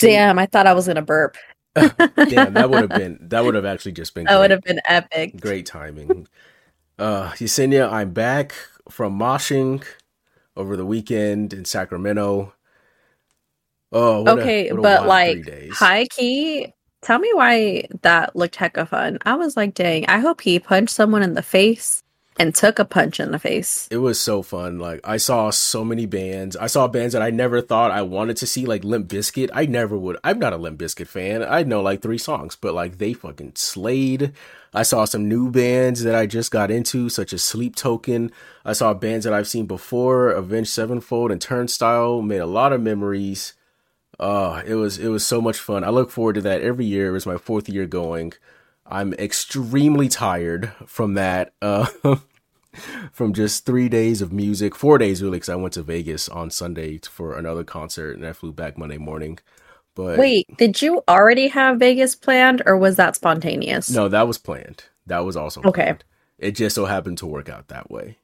Damn, I thought I was gonna burp. Damn, that would have been that would have actually just been That would have been epic. great timing. Uh Yesenia, I'm back from moshing over the weekend in Sacramento. Oh, okay, a but like high key, tell me why that looked hecka fun. I was like, dang, I hope he punched someone in the face and took a punch in the face. It was so fun. Like I saw so many bands. I saw bands that I never thought I wanted to see, like Limp Bizkit. I never would. I'm not a Limp Bizkit fan. I know like three songs, but like they fucking slayed. I saw some new bands that I just got into, such as Sleep Token. I saw bands that I've seen before, Avenged Sevenfold and Turnstile. Made a lot of memories. Uh, it was it was so much fun. I look forward to that every year. It was my fourth year going. I'm extremely tired from that. Uh, from just three days of music, four days really, because I went to Vegas on Sunday for another concert and I flew back Monday morning. But Wait, did you already have Vegas planned or was that spontaneous? no, that was planned. That was also Okay. It just so happened to work out that way.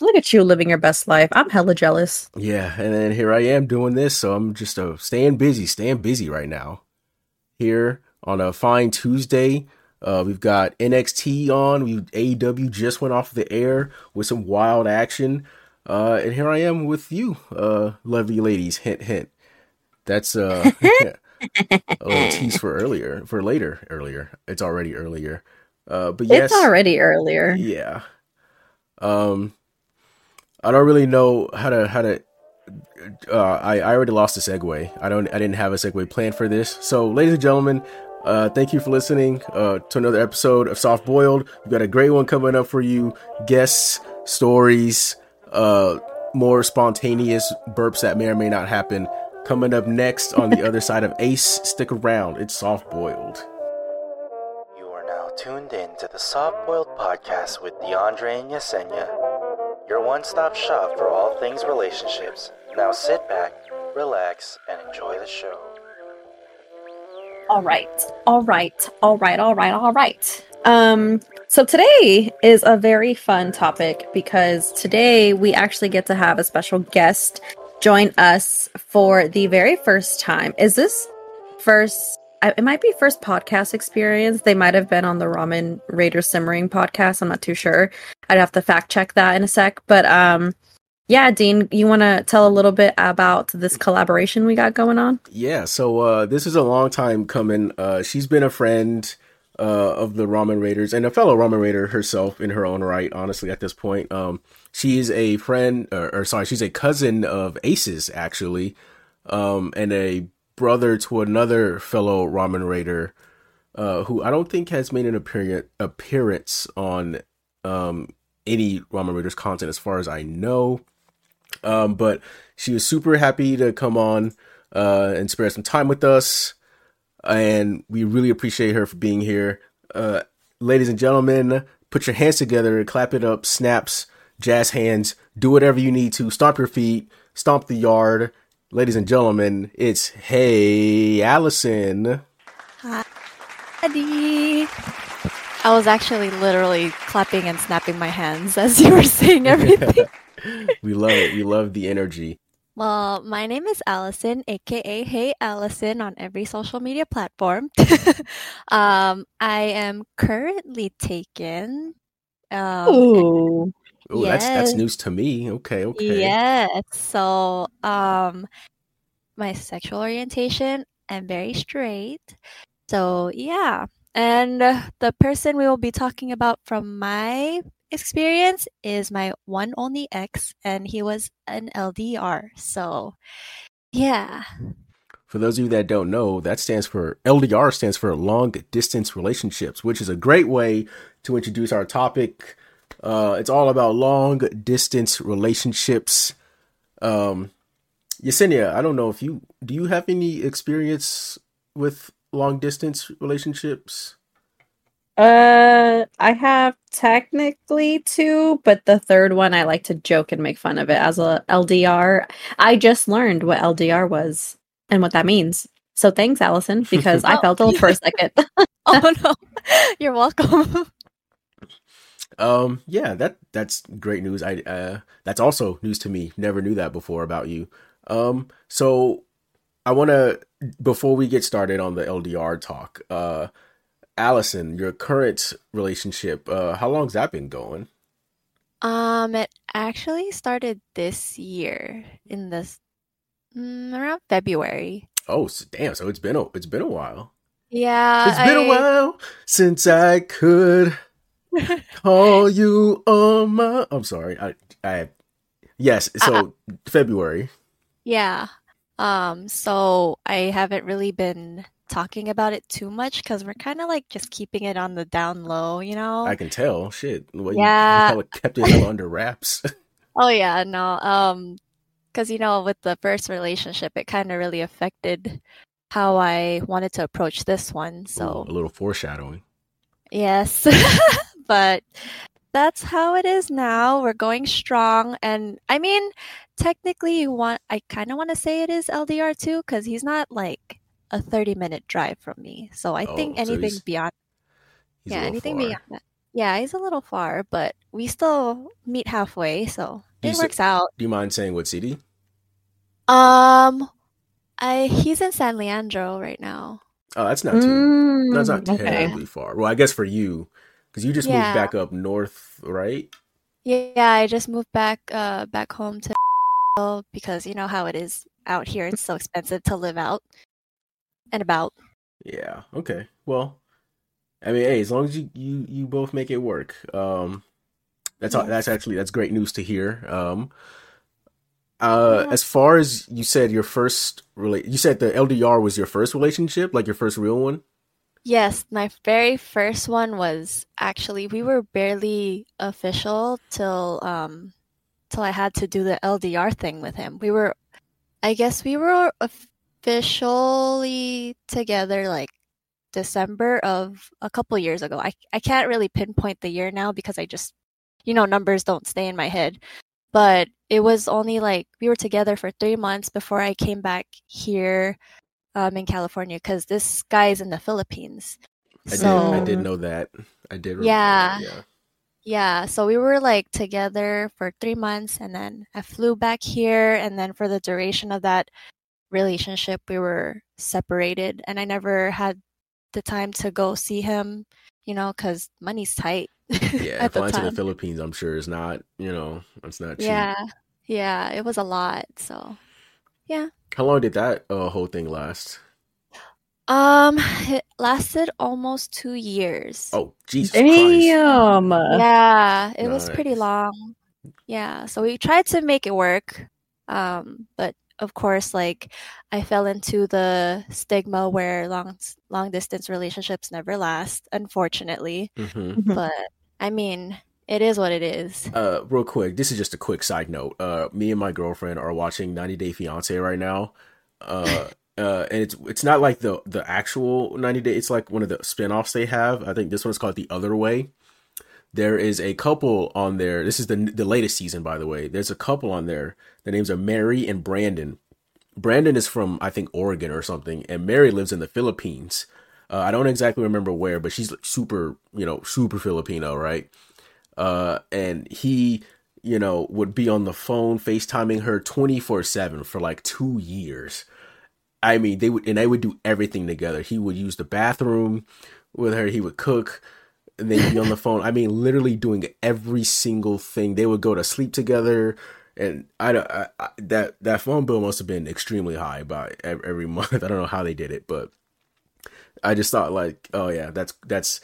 Look at you living your best life. I'm hella jealous. Yeah, and then here I am doing this, so I'm just uh, staying busy, staying busy right now. Here on a fine Tuesday, uh, we've got NXT on. We AEW just went off the air with some wild action, uh, and here I am with you, uh, lovely ladies. Hint, hint. That's uh, a little tease for earlier, for later, earlier. It's already earlier. Uh, but yes, It's already earlier. yeah. Um, I don't really know how to how to. Uh, I I already lost the segue. I don't. I didn't have a segue planned for this. So, ladies and gentlemen, uh, thank you for listening uh, to another episode of Soft Boiled. We've got a great one coming up for you. Guests, stories, uh, more spontaneous burps that may or may not happen. Coming up next on the other side of Ace. Stick around. It's Soft Boiled. You are now tuned in to the Soft Boiled Podcast with DeAndre and Yesenia, your one stop shop for all things relationships. Now sit back, relax, and enjoy the show. All right. All right. All right. All right. All right. Um so today is a very fun topic because today we actually get to have a special guest join us for the very first time. Is this first it might be first podcast experience. They might have been on the Ramen Raider Simmering podcast. I'm not too sure. I'd have to fact check that in a sec. But um yeah, Dean, you want to tell a little bit about this collaboration we got going on? Yeah, so uh, this is a long time coming. Uh, she's been a friend uh, of the Ramen Raiders and a fellow Ramen Raider herself in her own right. Honestly, at this point, um, she is a friend, or, or sorry, she's a cousin of Aces actually, um, and a brother to another fellow Ramen Raider, uh, who I don't think has made an appearance on um, any Ramen Raiders content as far as I know. Um, but she was super happy to come on uh, and spare some time with us. And we really appreciate her for being here. Uh, ladies and gentlemen, put your hands together, clap it up, snaps, jazz hands, do whatever you need to, stomp your feet, stomp the yard. Ladies and gentlemen, it's Hey Allyson. Eddie. I was actually literally clapping and snapping my hands as you were saying everything. we love it. We love the energy. well, my name is Allyson, aka Hey Allyson, on every social media platform. um, I am currently taken. Um, Ooh. Oh, that's that's news to me. Okay, okay. Yes. So, um, my sexual orientation, I'm very straight. So, yeah. And uh, the person we will be talking about from my experience is my one only ex, and he was an LDR. So, yeah. For those of you that don't know, that stands for LDR stands for long distance relationships, which is a great way to introduce our topic. Uh, it's all about long distance relationships. Um, Yesenia, I don't know if you do you have any experience with long distance relationships? Uh, I have technically two, but the third one I like to joke and make fun of it as a LDR. I just learned what LDR was and what that means. So thanks, Allyson, because I Oh. felt old for a second. Oh no, you're welcome. Um, yeah, that that's great news. I uh, that's also news to me. Never knew that before about you. Um, so I want to before we get started on the LDR talk. Uh, Allyson, your current relationship, uh, how long's that been going? Um, it actually started this year in this mm, around February. Oh, so, damn! So it's been a it's been a while. Yeah, It's been a while since I could call you on my. I'm sorry. I I yes. So February. Yeah. Um, so I haven't really been talking about it too much because we're kind of like just keeping it on the down low, you know? I can tell. Shit. Well, Yeah. You, hella kept it under wraps. Oh yeah, no. Um, because you know, with the first relationship, it kind of really affected how I wanted to approach this one. So Ooh, a little foreshadowing. yes, but that's how it is now. We're going strong, and I mean, technically, you want I kind of want to say it is LDR too, because he's not like a thirty-minute drive from me. So I Oh, think so anything he's- beyond He's yeah, anything far. beyond that. Yeah, he's a little far, but we still meet halfway, so Do it s- works out. Do you mind saying what city? Um, I he's in San Leandro right now. Oh, that's not too. Mm, That's not okay. terribly far. Well, I guess for you, because you just moved back up north, right? Yeah, I just moved back uh back home to because you know how it is out here. It's so expensive to live out and about. Yeah. Okay. Well, I mean, hey, as long as you you you both make it work, um, that's all, that's actually that's great news to hear. Um, uh, Yeah. as far as you said, your first relate, you said the LDR was your first relationship, like your first real one. Yes, my very first one was actually we were barely official till um till I had to do the LDR thing with him. We were I guess we were officially together like December of a couple years ago. I I can't really pinpoint the year now because I just you know numbers don't stay in my head. But it was only like we were together for 3 months before I came back here um, in California because this guy is in the Philippines. I so did I did know that. I did. Yeah. that, Yeah. yeah, so we were like together for three months, and then I flew back here, and then for the duration of that relationship, we were separated, and I never had the time to go see him, you know, because money's tight. Yeah. at the Flying to the. Philippines, I'm sure is not. You know, it's not cheap. Yeah, yeah, it was a lot. So, yeah How long did that uh, whole thing last? um, it lasted almost two years. Oh, Jesus Christ! Yeah, it was pretty long. Yeah, so we tried to make it work. Um, but of course, like I fell into the stigma where long long distance relationships never last, unfortunately. hmm Mhm. But I mean, it is what it is. Uh, real quick, this is just a quick side note. Uh, me and my girlfriend are watching 90 Day Fiance right now. Uh, uh, and it's it's not like the the actual 90 Day. It's like one of the spin-offs they have. I think this one's called The Other Way. There is a couple on there. This is the the latest season, by the way. There's a couple on there. The names are Mary and Brandon. Brandon is from I think Oregon or something, and Mary lives in the Philippines. Uh, I don't exactly remember where, but she's super, you know, super Filipino, right? uh, and he, you know, would be on the phone FaceTiming her 24 7 for like two years. I mean, they would, and they would do everything together. He would use the bathroom with her, he would cook, and they'd be on the phone. I mean, literally doing every single thing. They would go to sleep together. And I, I, I that that phone bill must have been extremely high by every month. I don't know how they did it, but I just thought like, oh yeah, that's that's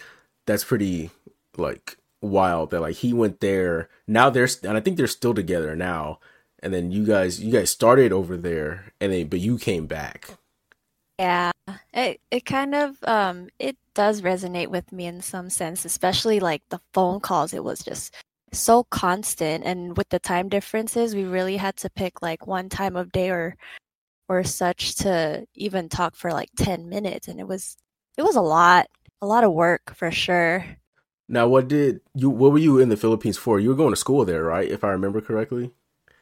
that's pretty like wild that like he went there. Now they're and I think they're still together now. And then you guys you guys started over there and then but you came back. Yeah, it it kind of um it does resonate with me in some sense, especially like the phone calls. It was just so constant, and with the time differences, we really had to pick like one time of day or or such to even talk for like 10 minutes and it was it was a lot, a lot of work for sure. Now what did you what were you in the Philippines for? You were going to school there, right? If I remember correctly.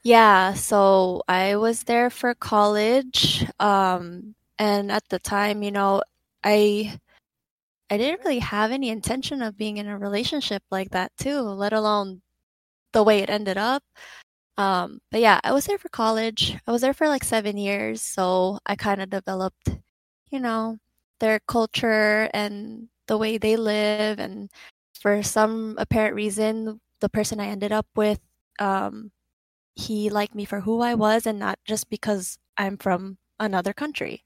Yeah, so I was there for college. Um, and at the time, you know, I I didn't really have any intention of being in a relationship like that too, let alone the way it ended up. Um, but yeah, I was there for college. I was there for like seven years, so I kind of developed, you know, their culture and the way they live. And for some apparent reason, the person I ended up with, um, he liked me for who I was and not just because I'm from another country,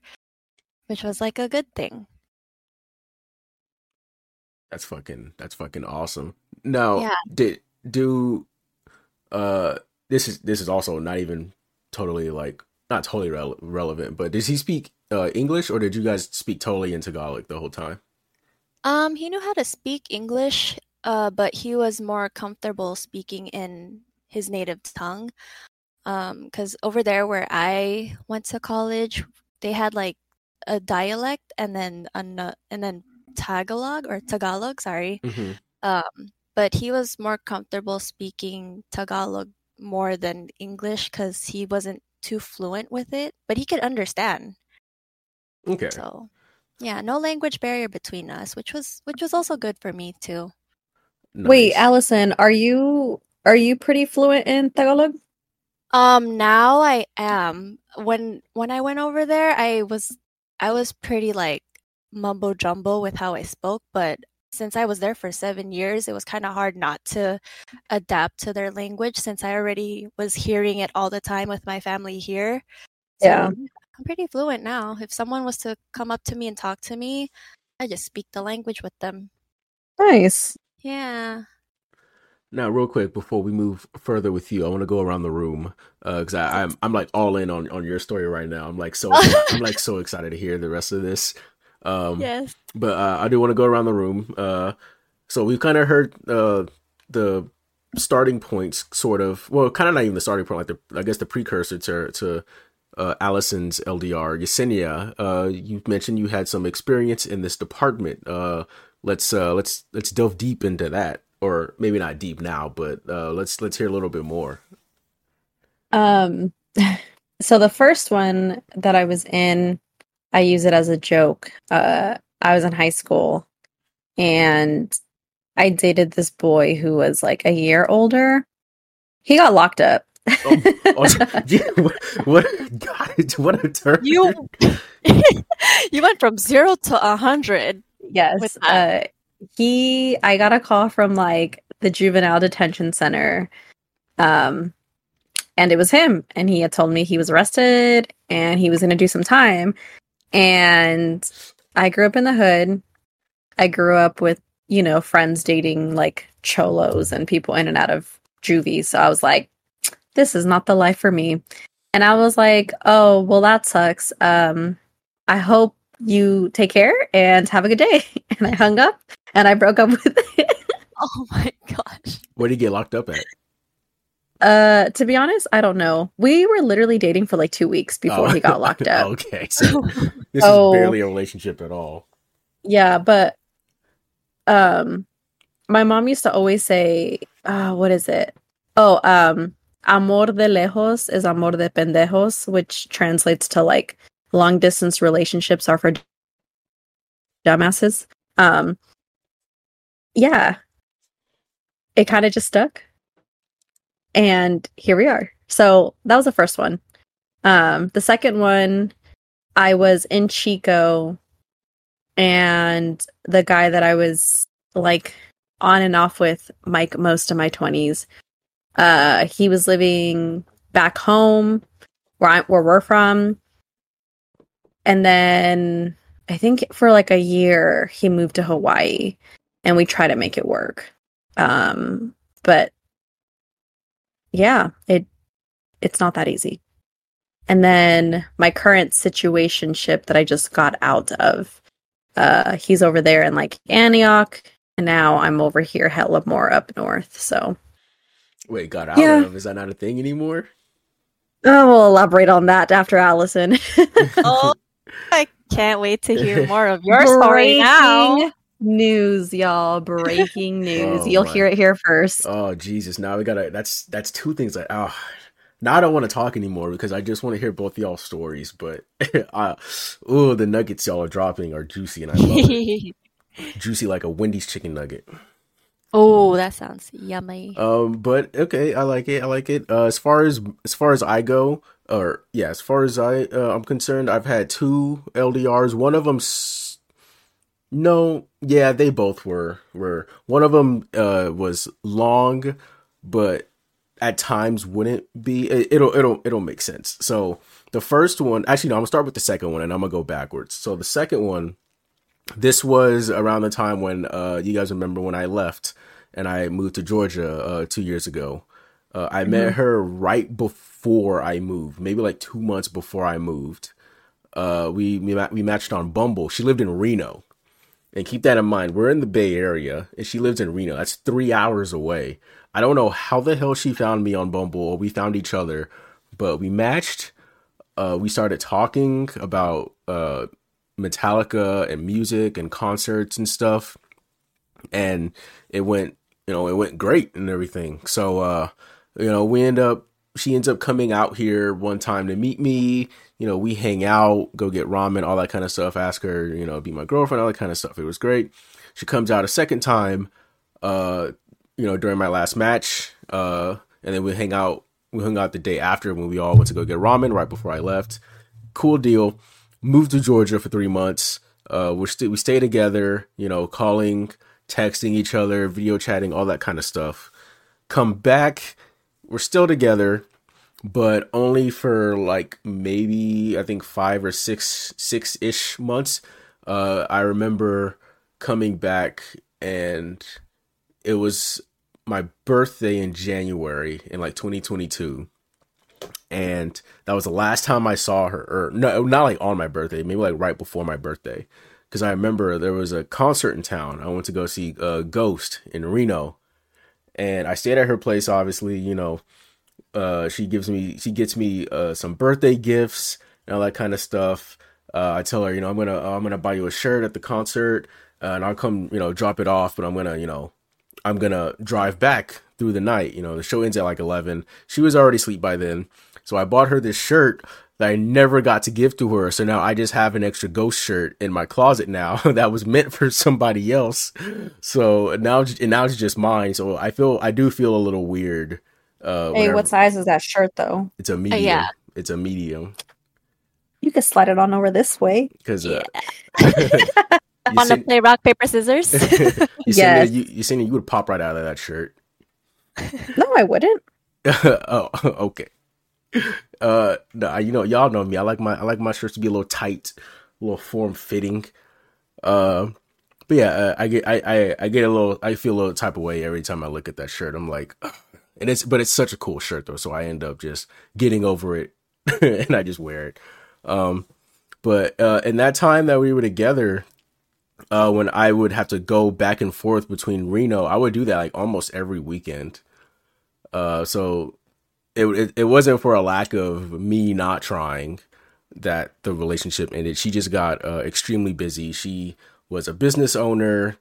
which was like a good thing. That's fucking that's fucking awesome. Now, Yeah. did do uh this is this is also not even totally like not totally rele- relevant, but does he speak uh English or did you guys speak totally in Tagalog the whole time? Um, he knew how to speak English, uh, but he was more comfortable speaking in his native tongue. Um, because over there where I went to college, they had like a dialect and then an and then Tagalog or Tagalog, sorry. Mm-hmm. Um, but he was more comfortable speaking Tagalog more than English because he wasn't too fluent with it, but he could understand. Okay. So, yeah, no language barrier between us, which was which was also good for me too. Wait, Allyson, are you are you pretty fluent in Tagalog? Um, now I am. When when I went over there, I was I was pretty like mumbo jumbo with how I spoke, but since I was there for seven years, it was kind of hard not to adapt to their language since I already was hearing it all the time with my family here. So Yeah. I'm pretty fluent now. If someone was to come up to me and talk to me, I just speak the language with them. Nice. Yeah. Now, real quick before we move further with you, I want to go around the room because I I'm I'm like all in on on your story right now. I'm like so I'm like so excited to hear the rest of this. Um, Yes. but uh, I do want to go around the room. Uh, so we've kind of heard uh, the starting points, sort of. Well, kind of not even the starting point, like the I guess the precursor to to uh, Allyson's LDR. Yesenia, uh, you mentioned you had some experience in this department. Uh, let's uh, let's let's delve deep into that, or maybe not deep now, but uh, let's let's hear a little bit more. Um, so the first one that I was in, I use it as a joke. Uh, I was in high school and I dated this boy who was like a year older. He got locked up. Oh, oh, yeah, what, what God, what a turn! You you went from zero to a hundred. yes. with Uh, that. He, I got a call from like the juvenile detention center. Um, and it was him. And he had told me he was arrested and he was going to do some time. And I grew up in the hood. I grew up with, you know, friends dating like cholos and people in and out of juvie. So I was like, this is not the life for me. And I was like, oh, well, that sucks. Um, I hope you take care and have a good day. And I hung up and I broke up with it. Oh my gosh. Where did he get locked up at? Uh, to be honest, I don't know. We were literally dating for like two weeks before Oh. he got locked up. okay, so this Oh. is barely a relationship at all. Yeah, but um my mom used to always say, uh, what is it? Oh, um, amor de lejos is amor de pendejos, which translates to like long distance relationships are for dumbasses. Um yeah. It kind of just stuck. And here we are. So that was the first one. Um, the second one, I was in Chico and the guy that I was like on and off with Mike most of my 20s uh he was living back home where I, where we're from and then I think for like a year he moved to Hawaii and we tried to make it work um but yeah it it's not that easy and then my current situation ship that I just got out of uh he's over there in like Antioch and now I'm over here hella more up north so Wait, got out Yeah. of? Is that not a thing anymore? oh we'll elaborate on that after Allyson Oh, I can't wait to hear more of your story now. News y'all breaking news Oh, you'll my. hear it here first Oh Jesus! Now we gotta. That's that's two things. Like, oh, now I don't want to talk anymore because I just want to hear both y'all stories. But, uh, oh, the nuggets y'all are dropping are juicy, and I love it. juicy like a Wendy's chicken nugget. Oh, that sounds yummy. Um, but okay, I like it. I like it. Uh, as far as as far as I go, or yeah, as far as I uh, I'm concerned, I've had two LDRs. One of them, s- no, yeah, they both were were. One of them uh was long, but at times wouldn't be. It, it'll it'll it'll make sense. So the first one, actually, no, I'm gonna start with the second one, and I'm gonna go backwards. So the second one, this was around the time when uh you guys remember when I left and I moved to Georgia uh two years ago. Uh, I met her right before I moved, maybe like two months before I moved. Uh, we we, we matched on Bumble. She lived in Reno, and keep that in mind. We're in the Bay Area, and she lives in Reno. That's three hours away. I don't know how the hell she found me on Bumble or we found each other, but we matched. Uh, we started talking about uh, Metallica and music and concerts and stuff, and it went, you know, it went great and everything. So, uh, you know, we end up. She ends up coming out here one time to meet me. You know, we hang out, go get ramen, all that kind of stuff. Ask her, you know, be my girlfriend, all that kind of stuff. It was great. She comes out a second time, uh, you know, during my last match, uh, and then we hang out. We hung out the day after when we all went to go get ramen right before I left. Cool deal. Moved to Georgia for three months. Uh, we st- we stay together. You know, calling, texting each other, video chatting, all that kind of stuff. Come back. We're still together, but only for like maybe I think five or six six ish months. Uh, I remember coming back and it was my birthday in January in like 2022. And that was the last time I saw her, or no, not like on my birthday, maybe like right before my birthday. Because I remember there was a concert in town. I went to go see uh, Ghost in Reno, and I stayed at her place. Obviously, you know, uh, she gives me, she gets me uh, some birthday gifts and all that kind of stuff. Uh, I tell her, you know, I'm gonna, I'm gonna buy you a shirt at the concert, uh, and I'll come, you know, drop it off. But I'm gonna, you know, I'm gonna drive back through the night. You know, the show ends at like 11. She was already asleep by then. So I bought her this shirt that I never got to give to her. So now I just have an extra ghost shirt in my closet now that was meant for somebody else. So now, and now it's just mine. So I feel, I do feel a little weird. Uh, Hey, what size is that shirt though? It's a medium. yeah. It's a medium. You can slide it on over this way. Cause, uh, Yeah. Want to play rock paper scissors? Yesenia, Yes. you, Yesenia, you would pop right out of that shirt. No, I wouldn't. oh, okay. Uh, you know, y'all know me. I like my I like my shirts to be a little tight, a little form fitting. Uh, but yeah, uh, I get I, I I get a little I feel a little type of way every time I look at that shirt. I'm like, "Ugh." and it's but it's such a cool shirt though, so I end up just getting over it, and I just wear it. Um, but uh, in that time that we were together, uh, when I would have to go back and forth between Reno, I would do that like almost every weekend. Uh, so it, it it wasn't for a lack of me not trying that the relationship ended. She just got uh, extremely busy. She was a business owner.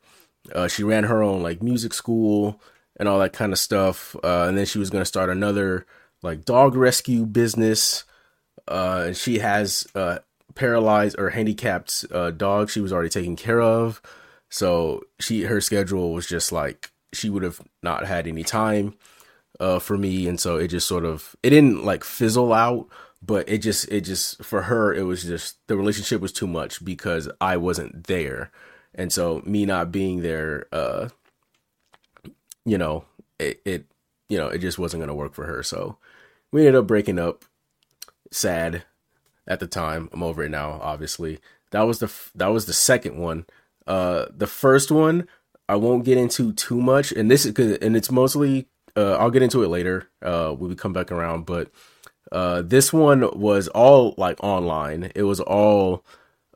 Uh, she ran her own like music school and all that kind of stuff. Uh, and then she was gonna start another like dog rescue business. Uh, she has uh, paralyzed or handicapped uh, dog she was already taking care of. So she her schedule was just like she would have not had any time uh, for me, and so it just sort of it didn't like fizzle out, but it just it just for her it was just the relationship was too much because I wasn't there, and so me not being there, uh, you know, it it you know it just wasn't gonna work for her. So we ended up breaking up. Sad at the time. I'm over it now. Obviously, that was the f- that was the second one. Uh, the first one I won't get into too much, and this is and it's mostly uh, I'll get into it later uh, when we come back around. But uh, this one was all like online. It was all,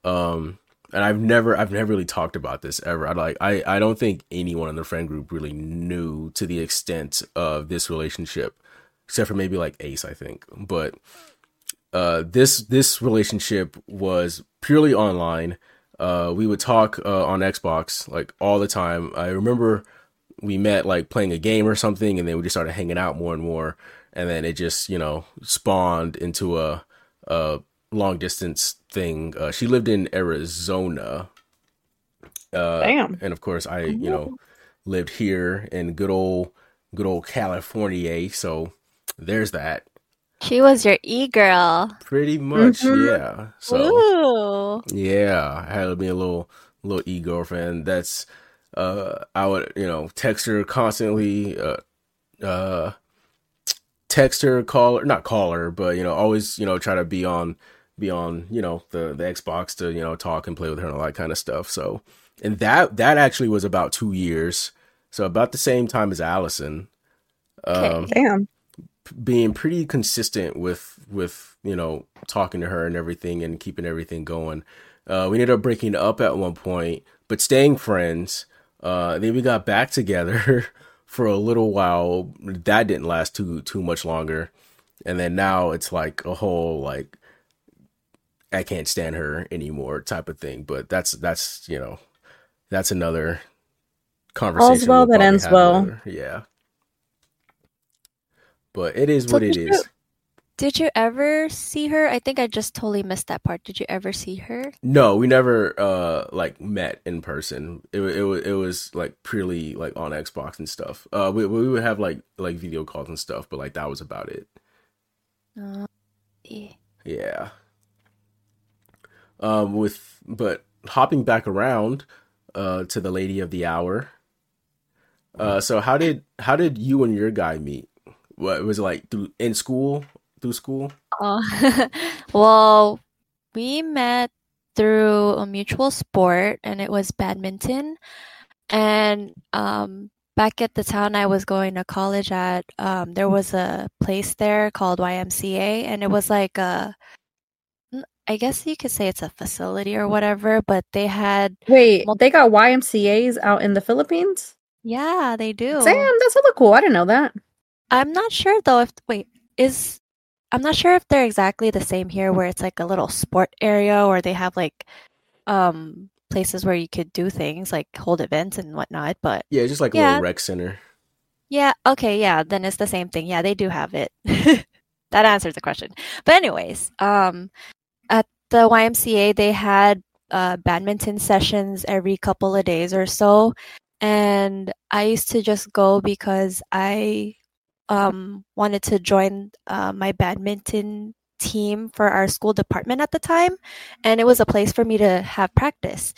um, and I've never I've never really talked about this ever. I like I I don't think anyone in the friend group really knew to the extent of this relationship, except for maybe like Ace, I think. But uh, this this relationship was purely online. Uh, we would talk uh, on Xbox like all the time. I remember we met like playing a game or something, and then we just started hanging out more and more. And then it just you know spawned into a, a long distance thing. Uh, she lived in Arizona, uh, Damn. and of course I you know lived here in good old good old California. So there's that. She was your e girl. Pretty much, Mhm. yeah. So Ooh. yeah, I had to be a little little e girlfriend. That's uh I would, you know, text her constantly, uh uh text her, call her not call her, but you know, always, you know, try to be on be on, you know, the the Xbox to, you know, talk and play with her and all that kind of stuff. So and that that actually was about two years. So about the same time as Allyson. Um Okay. Damn. being pretty consistent with with you know talking to her and everything and keeping everything going. Uh, we ended up breaking up at one point, but staying friends. Uh, then we got back together for a little while. That didn't last too too much longer, and then now it's like a whole like I can't stand her anymore type of thing. But that's that's you know that's another conversation. well that ends well. later. Yeah. But it is what it is. Did you ever see her? I think I just totally missed that part. Did you ever see her? No, we never uh like met in person. It it was it was like purely like on Xbox and stuff. Uh, we we would have like like video calls and stuff, but like that was about it. Uh, eh. Yeah. Um, with but hopping back around, uh, to the lady of the hour. Uh, so how did how did you and your guy meet? What was it like through in school? Through school? Oh, well, we met through a mutual sport, and it was badminton. And um, back at the town I was going to college at, um, there was a place there called YMCA, and it was like a, n- I guess you could say it's a facility or whatever, but they had, Wait, Mul- they got YMCA's out in the Philippines? yeah, they do. Damn, that's hella cool. I didn't know that. I'm not sure though if wait is I'm not sure if they're exactly the same here where it's like a little sport area or they have like um places where you could do things like hold events and whatnot but Yeah, just like a little rec center. yeah okay yeah then it's the same thing. Yeah they do have it. That answers the question. But anyways um at the YMCA they had uh badminton sessions every couple of days or so and I used to just go because I um, wanted to join uh, my badminton team for our school department at the time, and it was a place for me to have practice.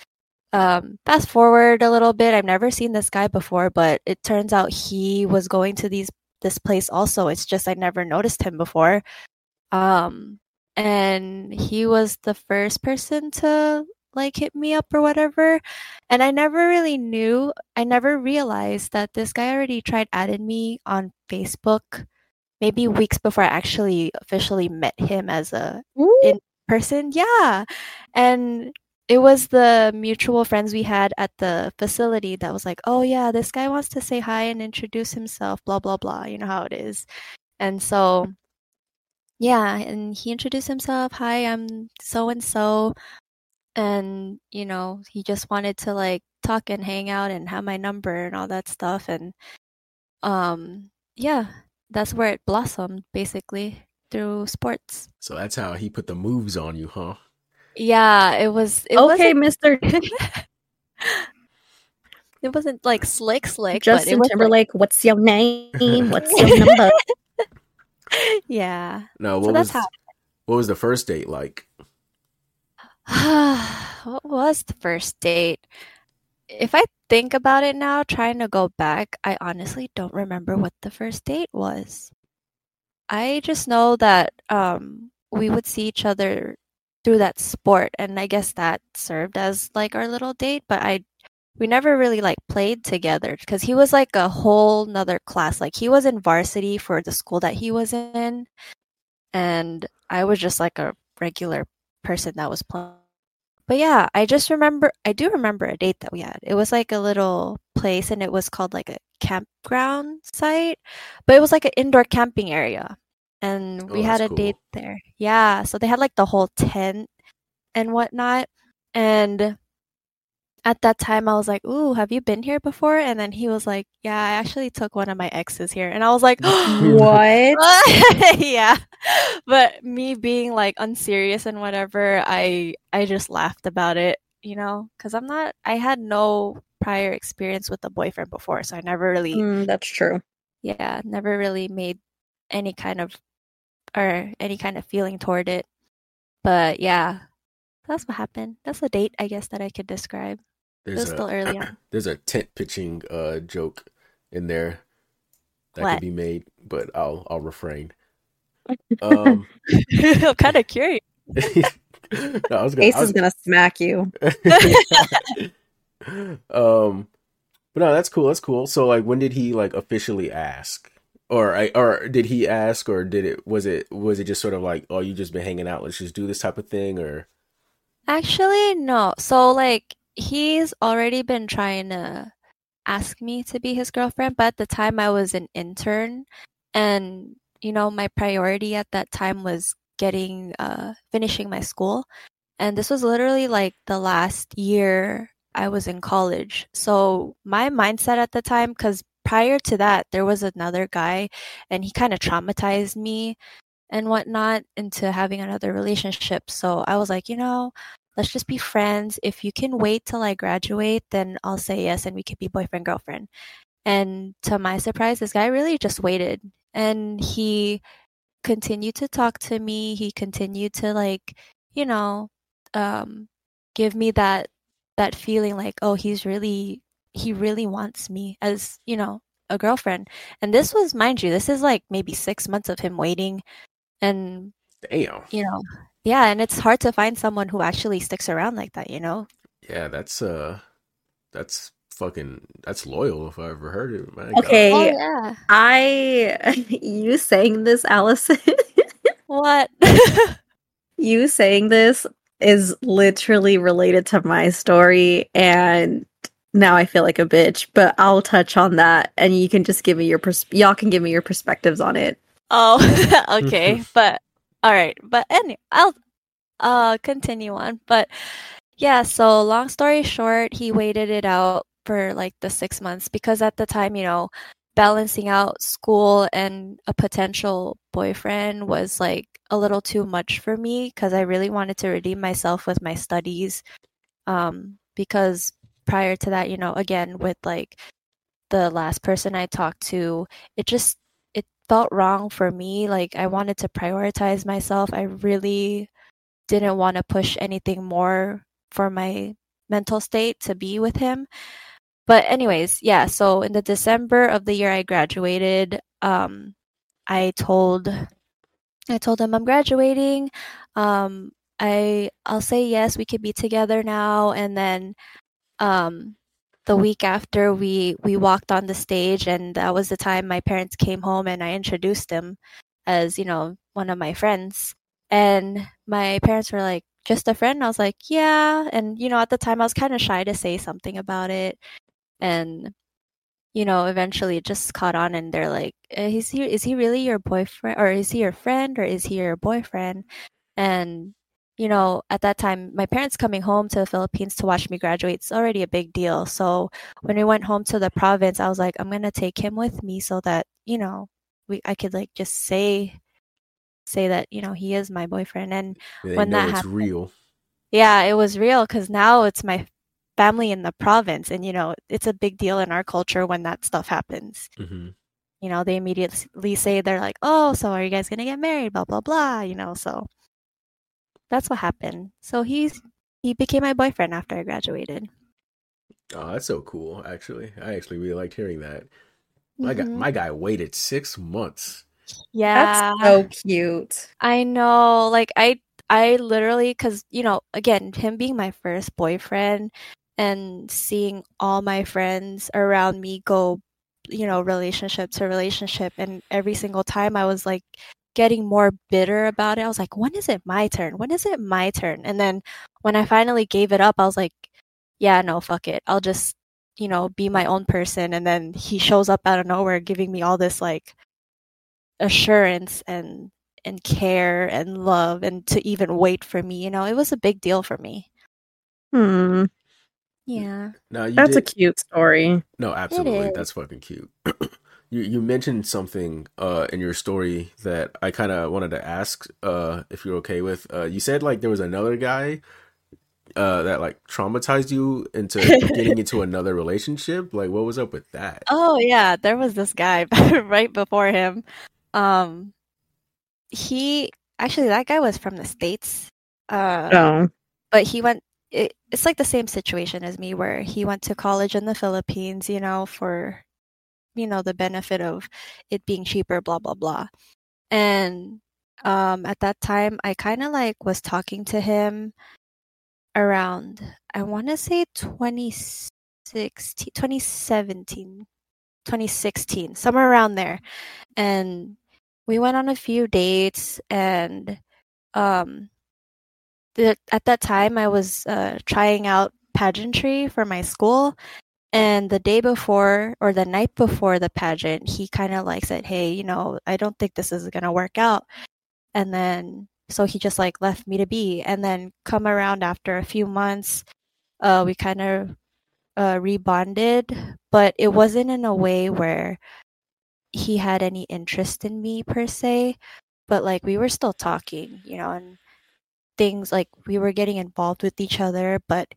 Um, fast forward a little bit, I've never seen this guy before, but it turns out he was going to these this place also. It's just I never noticed him before. Um, and he was the first person to like hit me up or whatever. And I never really knew, I never realized that this guy already tried adding me on Facebook maybe weeks before I actually officially met him as a Ooh. person. Yeah. And it was the mutual friends we had at the facility that was like, oh, yeah, this guy wants to say hi and introduce himself, blah, blah, blah. You know how it is. And so, yeah, and he introduced himself. Hi, I'm so and so. And, you know, he just wanted to like talk and hang out and have my number and all that stuff. And, um, yeah, that's where it blossomed basically through sports. So that's how he put the moves on you, huh? Yeah, it was. It okay, Mister it wasn't like slick, slick. but it Justin was like- Timberlake. What's your name? What's your number? yeah. No, what So was that's how. what was the first date like? what was the first date? If I think about it now, trying to go back, I honestly don't remember what the first date was. I just know that um, we would see each other through that sport, and I guess that served as like our little date. But I, we never really like played together because he was like a whole nother class. Like he was in varsity for the school that he was in, and I was just like a regular person that was playing. But yeah, I just remember, I do remember a date that we had. It was like a little place and it was called like a campground site, but it was like an indoor camping area. And Oh, we had a that's date there. Yeah. So they had like the whole tent and whatnot. And at that time, I was like, Ooh, have you been here before? And then he was like, Yeah, I actually took one of my exes here. And I was like, what? yeah but me being like unserious and whatever i i just laughed about it you know because i'm not i had no prior experience with a boyfriend before, so I never really Mm, that's true. yeah, never really made any kind of or any kind of feeling toward it. But yeah, that's what happened. That's a date, I guess, that I could describe. It was There's still a early on. there's a tent pitching uh joke in there that What? could be made, but I'll I'll refrain. Um, I'm kind of curious. no, I was gonna, Ace I was is gonna smack you. um, but no, that's cool. That's cool. So, like, when did he like officially ask, or I, or did he ask, or did it was it was it just sort of like, oh, you just been hanging out, let's just do this type of thing, or Actually, no. So like he's already been trying to ask me to be his girlfriend, but at the time I was an intern and you know, my priority at that time was getting uh finishing my school. And this was literally like the last year I was in college. So my mindset at the time cuz prior to that there was another guy and he kind of traumatized me and whatnot into having another relationship. So I was like, you know, let's just be friends. If you can wait till I graduate, then I'll say yes and we could be boyfriend girlfriend. And to my surprise, this guy really just waited and he continued to talk to me. He continued to like, you know, um give me that that feeling like, oh, he's really he really wants me as, you know, a girlfriend. And this was mind you, this is like maybe 6 months of him waiting and damn, you know yeah and it's hard to find someone who actually sticks around like that you know yeah, that's uh, that's fucking that's loyal if I ever heard it. My Okay, oh yeah I you saying this, Allyson. what you saying this is literally related to my story, and now I feel like a bitch. But I'll touch on that, and you can just give me your pers- y'all can give me your perspectives on it. oh okay but all right but anyway i'll uh continue on but yeah so long story short he waited it out for like the six months because at the time you know balancing out school and a potential boyfriend was like a little too much for me because I really wanted to redeem myself with my studies. Um, because prior to that, you know, again, with like the last person I talked to, it just felt wrong for me. Like I wanted to prioritize myself. I really didn't want to push anything more for my mental state to be with him but anyways yeah so in the december of the year i graduated um i told i told him i'm graduating um i i'll say yes we could be together now and then um the week after we we walked on the stage and that was the time my parents came home and i introduced him as you know one of my friends. And my parents were like just a friend? I was like yeah. And you know at the time i was kind of shy to say something about it. And you know eventually it just caught on and they're like "Uh, is he is he really your boyfriend or is he your friend or is he your boyfriend? And you know at that time my parents coming home to the philippines to watch me graduate is already a big deal so when we went home to the province i was like i'm gonna take him with me so that you know we i could like just say say that you know he is my boyfriend and They when that it's happened- real. yeah, it was real because now it's my family in the province, and you know, it's a big deal in our culture when that stuff happens. hmm You know, they immediately say they're like, "Oh, so are you guys gonna get married?" Blah blah blah. You know, so that's what happened. So he's he became my boyfriend after I graduated. Oh, that's so cool. Actually, I actually really liked hearing that. My guy, Mhm. my guy waited six months. yeah, That's so cute. I know. Like I I literally cuz you know, again, him being my first boyfriend and seeing all my friends around me go, you know, relationship to relationship and every single time I was like getting more bitter about it. I was like, when is it my turn? When is it my turn? And then when I finally gave it up, I was like, yeah, no, fuck it. I'll just, you know, be my own person and then he shows up out of nowhere giving me all this like assurance and and care and love and to even wait for me you know it was a big deal for me Hmm, yeah Now you that's a cute story. no, absolutely, that's fucking cute. you you mentioned something uh in your story that I kind of wanted to ask uh if you're okay with. Uh, you said like there was another guy uh that like traumatized you into getting into another relationship? Like what was up with that? Oh yeah, there was this guy right before him. Um he actually that guy was from the states. Uh Oh. but he went it, it's like the same situation as me where he went to college in the Philippines, you know, for you know the benefit of it being cheaper blah blah blah. And um at that time I kind of like was talking to him around I want to say 2016 2017 2016 somewhere around there and we went on a few dates and um the, at that time I was uh, trying out pageantry for my school and the day before or the night before the pageant he kind of like said hey you know I don't think this is going to work out. And then so he just like left me to be. And then come around after a few months uh we kind of uh rebonded. But it wasn't in a way where he had any interest in me per se. But like we were still talking you know and things like we were getting involved with each other but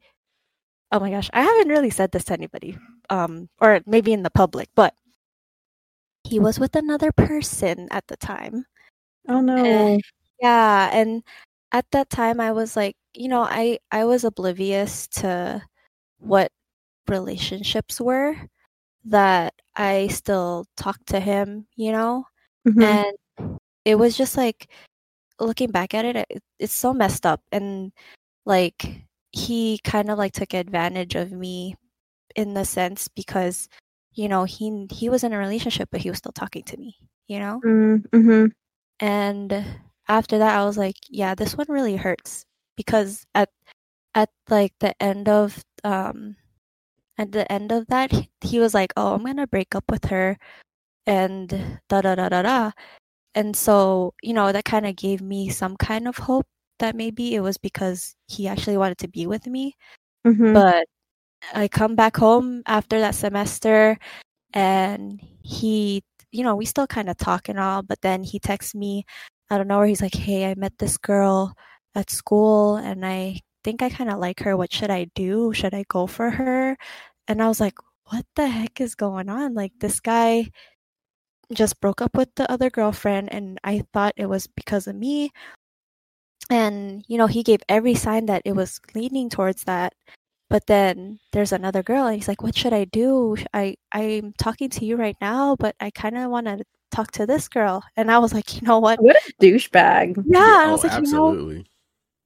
oh my gosh i haven't really said this to anybody um or maybe in the public but he was with another person at the time Oh no. Eh, yeah, and at that time I was like, you know, I I was oblivious to what relationships were that I still talked to him, you know? Mhm. And it was just like looking back at it, it it's so messed up and like he kind of like took advantage of me in the sense because you know, he he was in a relationship but he was still talking to me, you know? Mm, mhm. and after that i was like yeah this one really hurts because at at like the end of um at the end of that he- he was like oh i'm gonna break up with her and da da da da da and so you know that kind of gave me some kind of hope that maybe it was because he actually wanted to be with me. Mhm. but I come back home after that semester and he you know we still kind of talk and all but then he texts me out of nowhere. He's like hey I met this girl at school and I think I kind of like her. What should I do? Should I go for her? And I was like what the heck is going on? Like this guy just broke up with the other girlfriend and I thought it was because of me and you know he gave every sign that it was leaning towards that. But then there's another girl and he's like what should i do? I i'm talking to you right now but i kind of want to talk to this girl. And i was like you know what? What a douchebag. yeah i oh, was like you know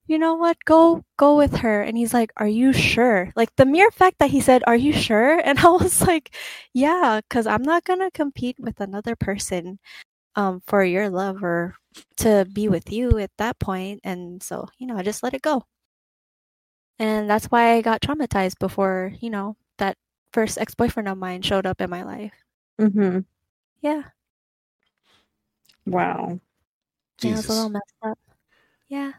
you know what? Go go with her. And he's like are you sure? Like the mere fact that he said are you sure? And i was like yeah because i'm not gonna compete with another person um for your love or to be with you at that point and so you know i just let it go and that's why i got traumatized before you know that first ex-boyfriend of mine showed up in my life Mhm. yeah Wow. yeah, it was a little messed up yeah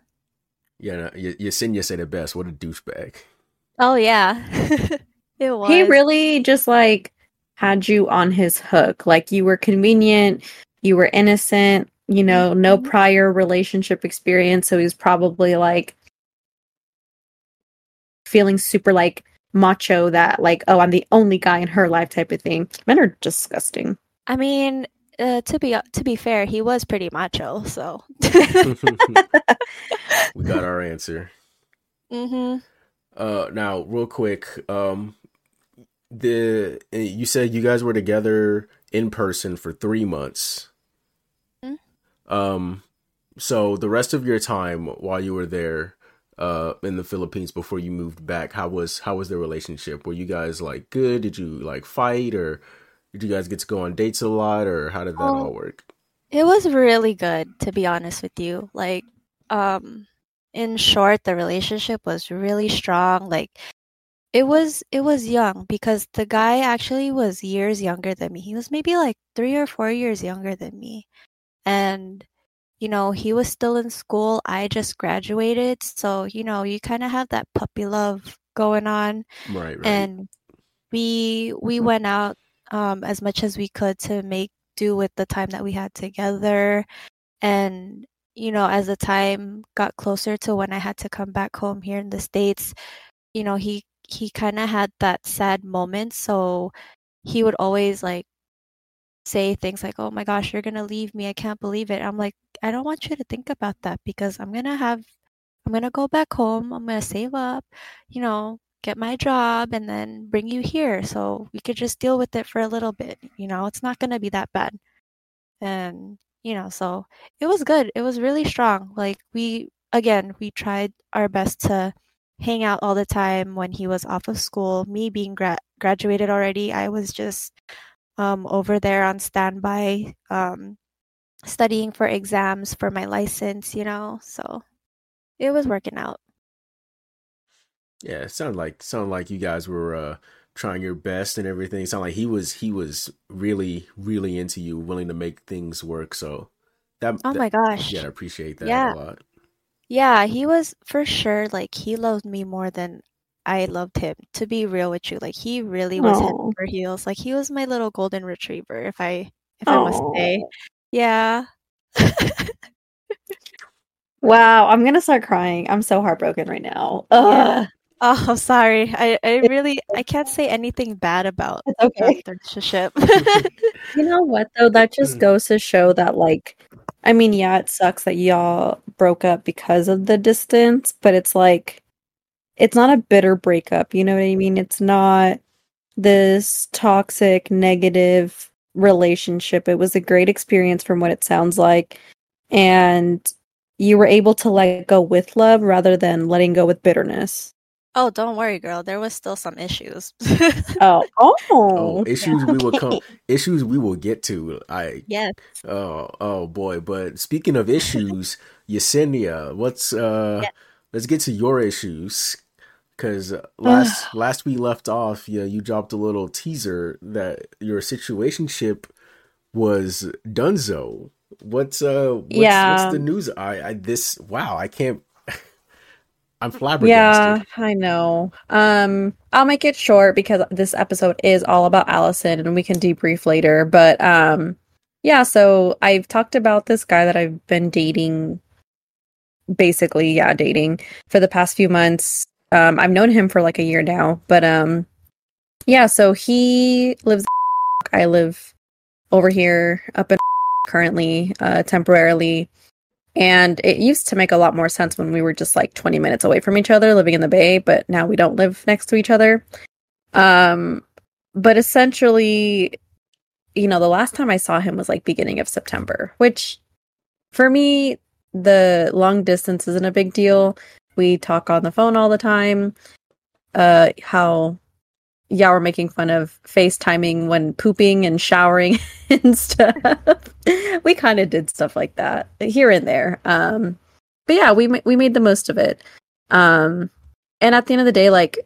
Yeah, no, Y- Yesenia said it best. What a douchebag. oh yeah it was He really just like had you on his hook. Like you were convenient, you were innocent, you know, no Mhm. prior relationship experience. So he was probably like feeling super like macho that like, oh, I'm the only guy in her life type of thing. Men are disgusting. I mean, uh, to be to be fair, he was pretty macho. So. we got our answer. hmm Uh, now, real quick, um, the uh, you said you guys were together in person for three months. Um, so the rest of your time while you were there, uh, in the Philippines before you moved back, how was how was the relationship? Were you guys like good? Did you like fight, or did you guys get to go on dates a lot, or how did that Oh. all work? It was really good, to be honest with you. Like, um, in short, the relationship was really strong. Like, it was it was young because the guy actually was years younger than me. He was maybe like three or four years younger than me, and you know he was still in school. I just graduated, so you know you kind of have that puppy love going on. Right, right. and we we went out um as much as we could to make do with the time that we had together and you know, as the time got closer to when I had to come back home here in the States, you know, he he kind of had that sad moment. So he would always like say things like, "Oh my gosh, you're gonna leave me. I can't believe it." I'm like, I don't want you to think about that because I'm gonna have, I'm gonna go back home. I'm gonna save up, you know, get my job, and then bring you here. So we could just deal with it for a little bit. You know, it's not gonna be that bad. And you know, so it was good. It was really strong. Like we again, we tried our best to hang out all the time when he was off of school. Me being gra- graduated already, I was just um, over there on standby, um, studying for exams for my license, you know. So it was working out. Yeah, it sounded like sounded like you guys were uh, trying your best and everything. It sounded like he was he was really really into you, willing to make things work. So that oh that, my gosh, yeah, I appreciate that yeah. a lot. Yeah, he was for sure like he loved me more than I loved him. To be real with you, like he really was head over heels. Like he was my little golden retriever, if I if I must say. Yeah. Wow, I'm gonna start crying. I'm so heartbroken right now. Yeah. Oh, I'm sorry. I I really I can't say anything bad about it's okay. the relationship. You know what though? That just Mm. goes to show that like I mean, yeah, it sucks that y'all broke up because of the distance, but it's like it's not a bitter breakup, you know what I mean? It's not this toxic, negative relationship. It was a great experience from what it sounds like. And you were able to let go with love rather than letting go with bitterness. oh, don't worry, girl. There was still some issues. Oh, Oh, oh, issues we will come issues we will get to. I yes. oh oh boy. But speaking of issues, Yesenia, what's uh Yeah. let's get to your issues. Cause last last we left off, yeah, you dropped a little teaser that your situationship was Dunzo. What's uh what's, Yeah. what's the news? I, I this wow, I can't I'm flabbergasted. Yeah, I know. Um, I'll make it short because this episode is all about Allyson and we can debrief later. But um, yeah, so I've talked about this guy that I've been dating basically, yeah, dating for the past few months. Um, I've known him for like a year now, but um, yeah, so he lives. I live over here up in currently, uh, temporarily. And it used to make a lot more sense when we were just like 20 minutes away from each other living in the Bay, but now we don't live next to each other. Um, but essentially, you know, the last time I saw him was like beginning of September, which for me, the long distance isn't a big deal. We talk on the phone all the time. Uh, how, yeah, we're making fun of FaceTiming when pooping and showering and stuff. we kind of did stuff like that here and there. Um, but yeah, we we made the most of it. Um, and at the end of the day, like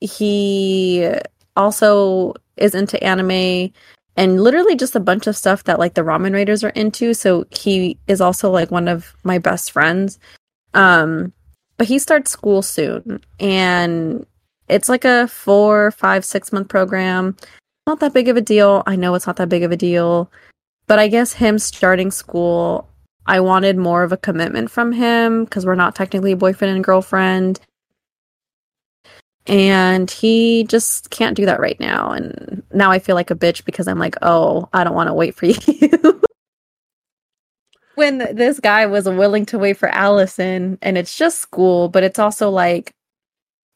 he also is into anime and literally just a bunch of stuff that like the ramen raiders are into. So he is also like one of my best friends. Um, but he starts school soon, and it's like a four, five, six month program. Not that big of a deal. I know it's not that big of a deal. But I guess him starting school, I wanted more of a commitment from him because we're not technically boyfriend and girlfriend. And he just can't do that right now. And now I feel like a bitch because I'm like, oh, I don't want to wait for you. When this guy was willing to wait for Allyson, and it's just school, but it's also like,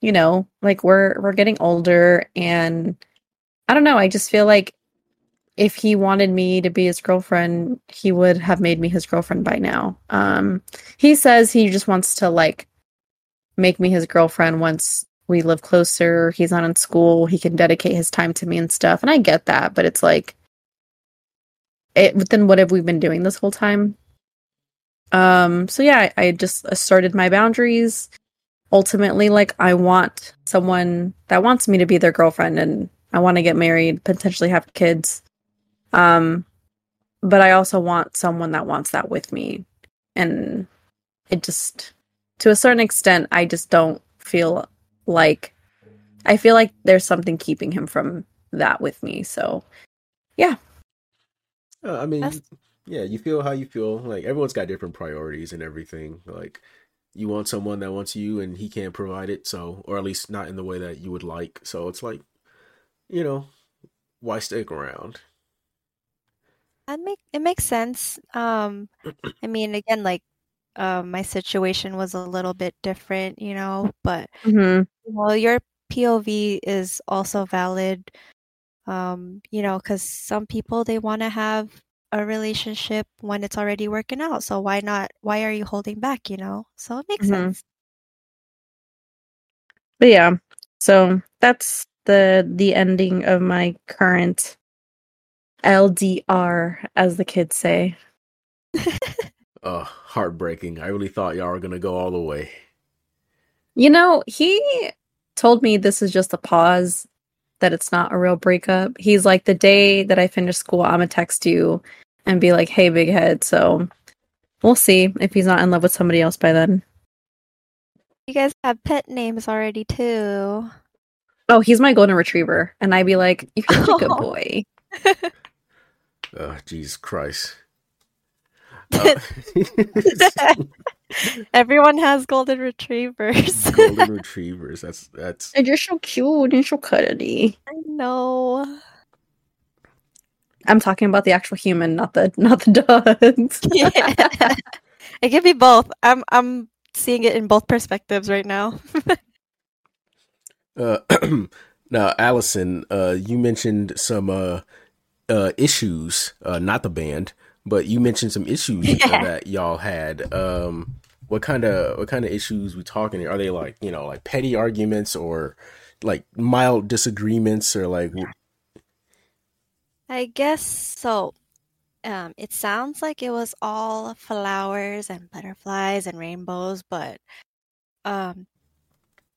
you know, like we're we're getting older and I don't know, I just feel like if he wanted me to be his girlfriend, he would have made me his girlfriend by now. Um he says he just wants to like make me his girlfriend once we live closer, he's not in school, he can dedicate his time to me and stuff. And I get that, but it's like it then what have we been doing this whole time? Um so yeah, I, I just asserted my boundaries ultimately like I want someone that wants me to be their girlfriend and I want to get married, potentially have kids. Um but I also want someone that wants that with me. And it just to a certain extent I just don't feel like I feel like there's something keeping him from that with me. So Uh, I mean, That's- yeah, you feel how you feel. Like everyone's got different priorities and everything. Like you want someone that wants you and he can't provide it, so or at least not in the way that you would like. So it's like, you know, why stick around? That make it makes sense. Um, I mean, again, like, um, my situation was a little bit different, you know, but hmm well, your POV is also valid. Um, you know, because some people they want to have a relationship when it's already working out. So why not? Why are you holding back? You know, so it makes Mhm. sense. But yeah, so that's the the ending of my current LDR, as the kids say. Uh, heartbreaking. I really thought y'all were gonna go all the way. You know, he told me this is just a pause, that it's not a real breakup. He's like, the day that I finish school, I'm gonna text you and be like, hey, big head. So we'll see if he's not in love with somebody else by then. You guys have pet names already too. Oh, he's my golden retriever. And I'd be like, you're such a good boy. oh, Jesus Christ. Uh, Everyone has golden retrievers. golden retrievers. That's that's And you're so cute and so cuddly. I know. I'm talking about the actual human, not the not the dogs. Yeah. it can be both. I'm I'm seeing it in both perspectives right now. Uh, now, Allyson, uh, you mentioned some uh, uh, issues, uh, not the band, but you mentioned some issues that y'all had. Um, what kind of what kind of issues we talking? Are they like you know like petty arguments or like mild disagreements or like I guess so. Um, it sounds like it was all flowers and butterflies and rainbows, but um,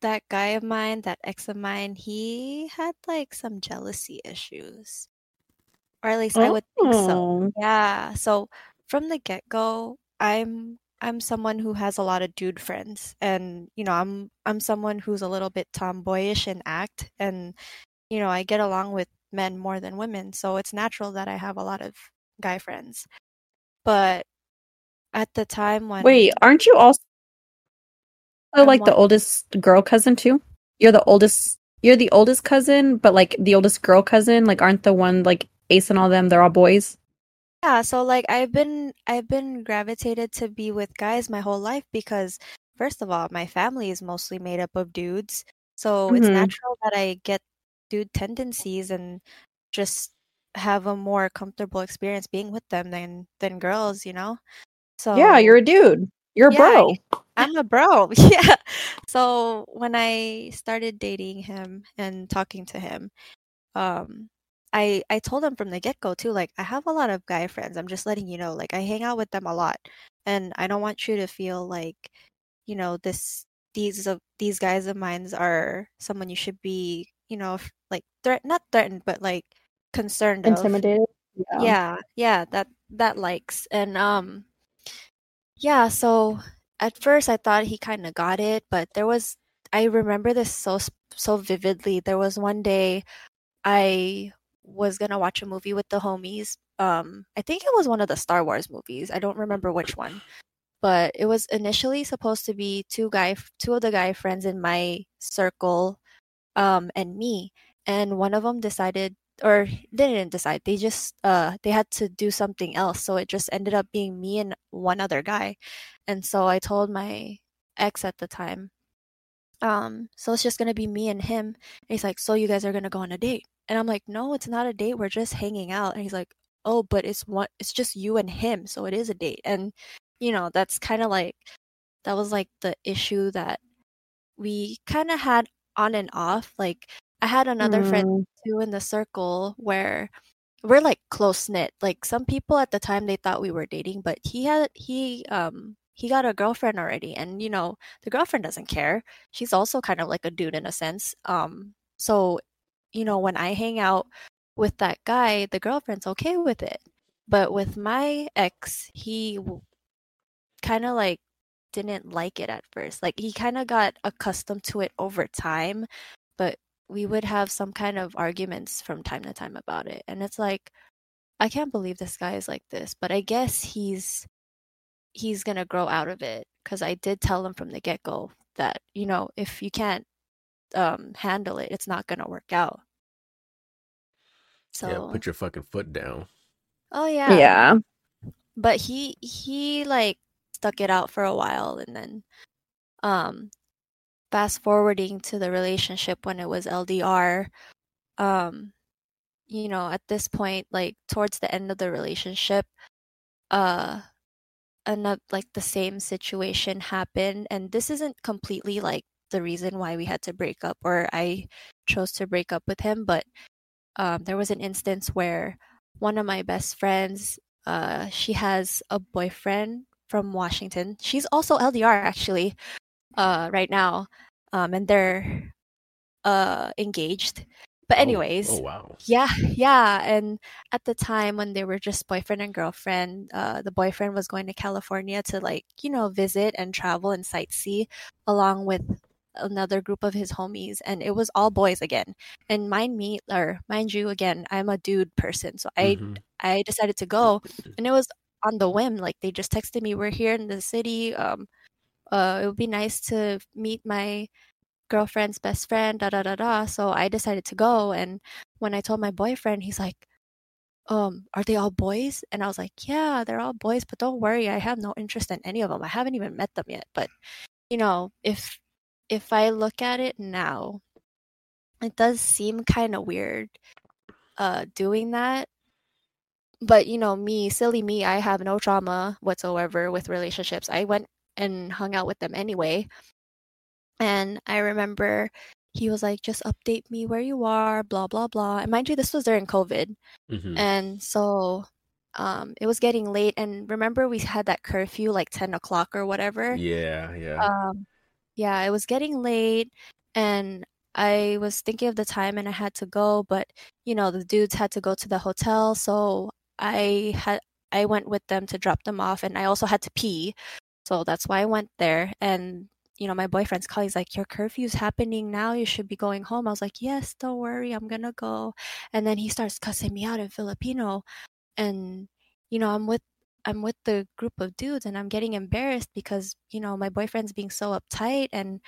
that guy of mine, that ex of mine, he had like some jealousy issues, or at least I would think so. Oh. Yeah. So from the get-go, I'm I'm someone who has a lot of dude friends and you know, I'm I'm someone who's a little bit tomboyish in act and you know, I get along with men more than women, so it's natural that I have a lot of guy friends. But at the time when Wait, aren't you also I'm like the oldest girl cousin too? You're the oldest. You're the oldest cousin, but like the oldest girl cousin. Like, aren't the one like Ace and all them? They're all boys. Yeah, so like I've been I've been gravitated to be with guys my whole life because first of all, my family is mostly made up of dudes. So it's Mhm. natural that I get dude tendencies and just have a more comfortable experience being with them than than girls, you know? So Yeah, you're a dude. You're a Yeah, bro. I'm a bro. Yeah. So when I started dating him and talking to him, um, I I told him from the get-go too, like I have a lot of guy friends. I'm just letting you know, like I hang out with them a lot, and I don't want you to feel like, you know, this these of these guys of mine are someone you should be, you know, like threat not threatened, but like concerned. Intimidated. Yeah, yeah, that that likes. And um yeah, so at first I thought he kind of got it, but there was I remember this so so vividly. There was one day I was to watch a movie with the homies. Um I think it was one of the Star Wars movies. I don't remember which one. But it was initially supposed to be two guy two of the guy friends in my circle um and me and one of them decided or didn't decide they just uh they had to do something else so it just ended up being me and one other guy and so i told my ex at the time um so it's just gonna be me and him and he's like so you guys are gonna go on a date and i'm like no it's not a date we're just hanging out and he's like oh but it's one it's just you and him so it is a date and you know that's kind of like that was like the issue that we kind of had on and off like i had another friend Mm. too in the circle where we're like close knit. Like some people at the time they thought we were dating, but he had he um he got a girlfriend already and you know, the girlfriend doesn't care. She's also kind of like a dude in a sense. Um so you know, when I hang out with that guy, the girlfriend's okay with it. But with my ex, he kind of like didn't like it at first. Like he kind of got accustomed to it over time, but we would have some kind of arguments from time to time about it. And it's like, I can't believe this guy is like this, but I guess he's he's gonna grow out of it because I did tell him from the get go that you know if you can't um, handle it, it's not gonna work out. So Yeah, put your fucking foot down. oh yeah, Yeah. but he he like stuck it out for a while and then um fast forwarding to the relationship when it was LDR um you know at this point like towards the end of the relationship uh another like the same situation happened and this isn't completely like the reason why we had to break up or I chose to break up with him but um there was an instance where one of my best friends uh, she has a boyfriend from Washington. She's also LDR actually, uh, right now, um, and they're uh engaged. But Oh- anyways, Oh, wow. yeah, yeah. And at the time when they were just boyfriend and girlfriend, uh, the boyfriend was going to California to like, you know, visit and travel and sightsee along with another group of his homies. And it was all boys again. And mind me, or mind you, again, I'm a dude person. So I, Mhm. I decided to go and it was on the whim. Like they just texted me, we're here in the city. Um, uh, it would be nice to meet my girlfriend's best friend, da da da da. So I decided to go. And when I told my boyfriend, he's like, um, are they all boys? And I was like, yeah, they're all boys, but don't worry, I have no interest in any of them. I haven't even met them yet. But you know, if if I look at it now, it does seem kind of weird uh doing that. But you know, me, silly me, I have no trauma whatsoever with relationships. I went and hung out with them anyway. And I remember he was like, just update me where you are, blah, blah, blah. And mind you, this was during COVID. Mhm. And so um, it was getting late. And remember, we had that curfew like 10 o'clock or whatever. Yeah, yeah. Um, yeah, it was getting late. And I was thinking of the time and I had to go. But, you know, the dudes had to go to the hotel. So I had. I went with them to drop them off, and I also had to pee, so that's why I went there. And you know, my boyfriend's calling. He's like, "Your curfew's happening now. You should be going home." I was like, "Yes, don't worry, I'm gonna go." And then he starts cussing me out in Filipino, and you know, I'm with I'm with the group of dudes, and I'm getting embarrassed because you know my boyfriend's being so uptight, and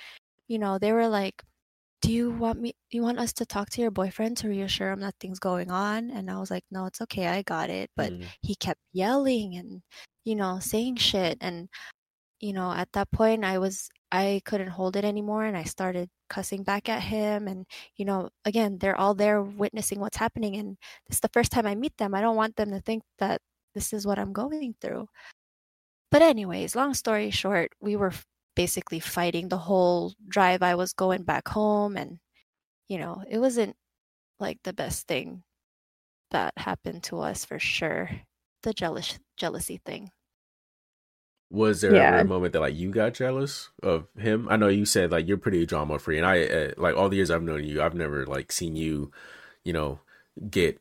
you know they were like, "Do you want me? You want us to talk to your boyfriend to reassure him that things going on?" And I was like, "No, it's okay, I got it." But Mm. he kept yelling and you know saying shit and you know at that point i was i couldn't hold it anymore and i started cussing back at him and you know again they're all there witnessing what's happening and this is the first time i meet them i don't want them to think that this is what i'm going through but anyways long story short we were basically fighting the whole drive i was going back home and you know it wasn't like the best thing that happened to us for sure the jealous jealousy thing Was there Yeah. ever a moment that like you got jealous of him? I know you said like you're pretty drama free, and I uh, like all the years I've known you, I've never like seen you, you know, get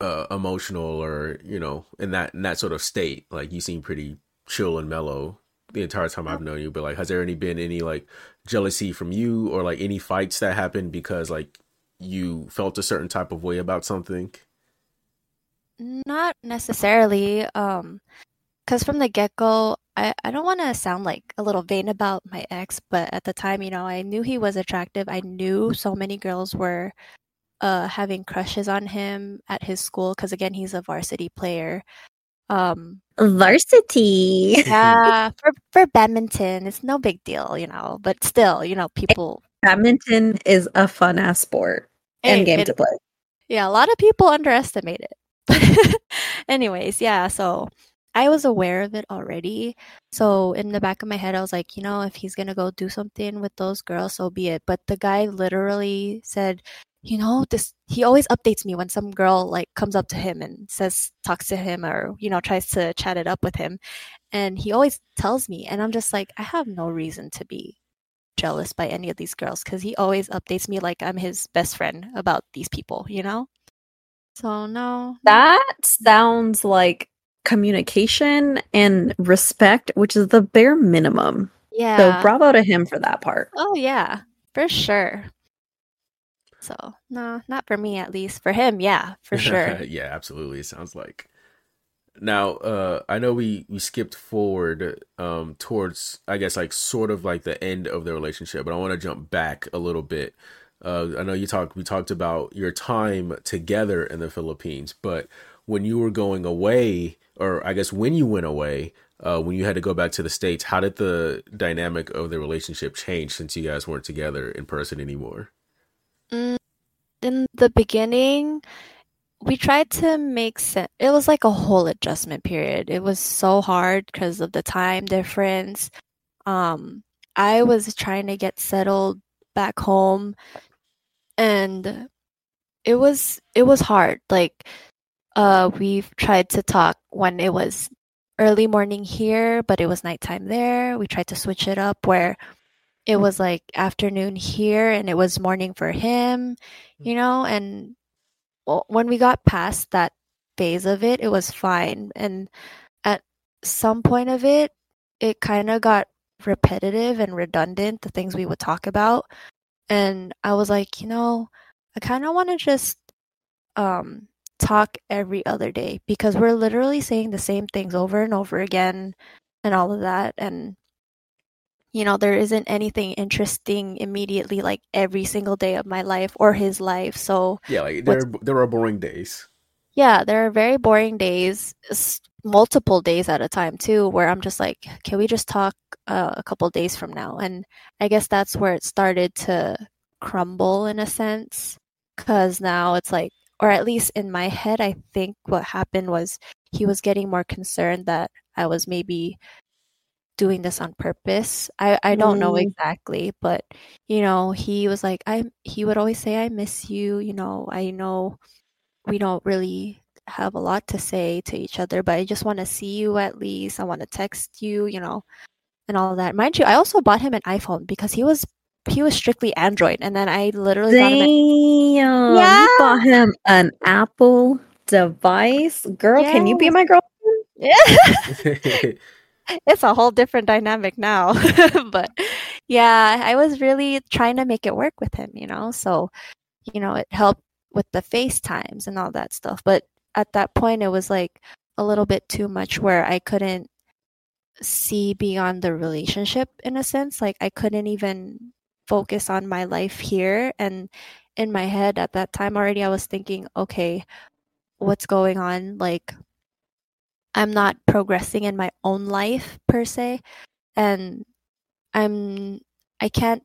uh emotional or you know in that in that sort of state. Like you seem pretty chill and mellow the entire time I've known you. But like, has there any been any like jealousy from you or like any fights that happened because like you felt a certain type of way about something? Not necessarily, um, because from the get-go, I, I don't want to sound like a little vain about my ex, but at the time, you know, I knew he was attractive. I knew so many girls were uh having crushes on him at his school because again, he's a varsity player. Um, Varsity. yeah, for for badminton, it's no big deal, you know, but still, you know, people Badminton is a fun ass sport and Hey, game it- to play. Yeah, a lot of people underestimate it. Anyways, yeah, so I was aware of it already. So in the back of my head, I was like, you know, if he's gonna go do something with those girls, so be it. But the guy literally said, you know, this he always updates me when some girl like comes up to him and says talks to him or, you know, tries to chat it up with him. And he always tells me, and I'm just like, I have no reason to be jealous by any of these girls because he always updates me like I'm his best friend about these people, you know? So no. That sounds like communication and respect, which is the bare minimum. yeah. So bravo to him for that part. oh yeah, for sure. So no, not for me at least. For him, yeah, for sure. yeah, absolutely. It sounds like. Now, uh, I know we we skipped forward um towards I guess like sort of like the end of the relationship, but I want to jump back a little bit. Uh, I know you talked we talked about your time together in the Philippines, but when you were going away, or I guess when you went away, uh, when you had to go back to the states, how did the dynamic of the relationship change since you guys weren't together in person anymore? Mm, in the beginning, we tried to make sense. It was like a whole adjustment period. It was so hard because of the time difference. Um, I was trying to get settled back home, and it was it was hard. Like, uh, we've tried to talk when it was early morning here, but it was nighttime there. We tried to switch it up where it was like afternoon here and it was morning for him, you know, and when we got past that phase of it, it was fine. And at some point of it, it kind of got repetitive and redundant, the things we would talk about. And I was like, you know, I kind of want to just um, talk every other day because we're literally saying the same things over and over again and all of that. And you know there isn't anything interesting immediately like every single day of my life or his life so yeah like there there are boring days. Yeah there are very boring days multiple days at a time too where i'm just like can we just talk uh, a couple days from now? And i guess that's where it started to crumble in a sense because now it's like or at least in my head i think what happened was he was getting more concerned that i was maybe doing this on purpose. I I don't mm. know exactly, but you know, he was like I he would always say I miss you, you know, I know we don't really have a lot to say to each other, but I just want to see you at least. I want to text you, you know, and all that. Mind you, I also bought him an iPhone because he was he was strictly Android, and then I literally Damn, got him. A- yeah, you bought him an Apple device, girl. Yeah. Can you be my girlfriend? Yeah. it's a whole different dynamic now. but yeah, I was really trying to make it work with him, you know. So, you know, it helped with the FaceTimes and all that stuff. But at that point it was like a little bit too much where I couldn't see beyond the relationship in a sense. Like I couldn't even focus on my life here and in my head at that time already I was thinking, okay, what's going on? Like I'm not progressing in my own life per se and I'm I can't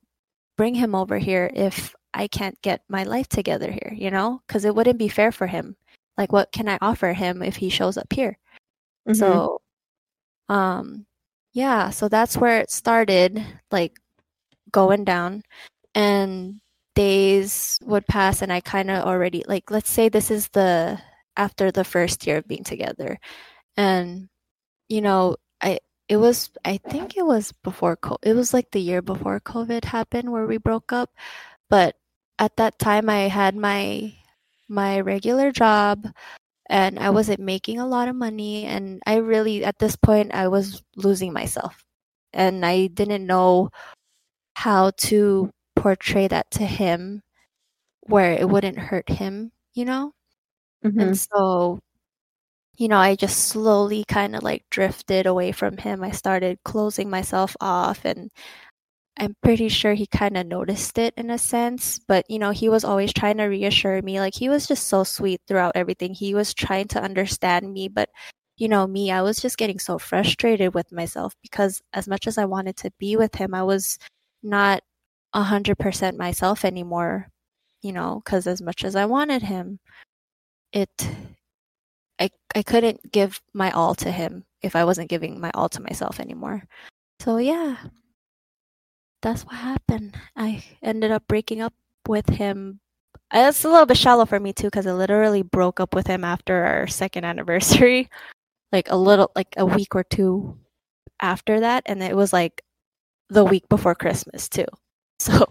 bring him over here if I can't get my life together here, you know? Cuz it wouldn't be fair for him. Like what can I offer him if he shows up here? Mm-hmm. So um yeah, so that's where it started like going down and days would pass and I kind of already like let's say this is the after the first year of being together and you know i it was i think it was before Co- it was like the year before covid happened where we broke up. But at that time i had my my regular job and i wasn't making a lot of money. And i really at this point i was losing myself. And i didn't know how to portray that to him where it wouldn't hurt him you know? Mm-hmm. and so you know, I just slowly kind of like drifted away from him. I started closing myself off and I'm pretty sure he kind of noticed it in a sense, but you know, he was always trying to reassure me. Like he was just so sweet throughout everything. He was trying to understand me, but you know, me, I was just getting so frustrated with myself because as much as I wanted to be with him, I was not a hundred percent myself anymore, you know, because as much as I wanted him, it I I couldn't give my all to him if I wasn't giving my all to myself anymore. So yeah. That's what happened. I ended up breaking up with him. It's a little bit shallow for me too cuz I literally broke up with him after our second anniversary. Like a little like a week or two after that and it was like the week before Christmas too. So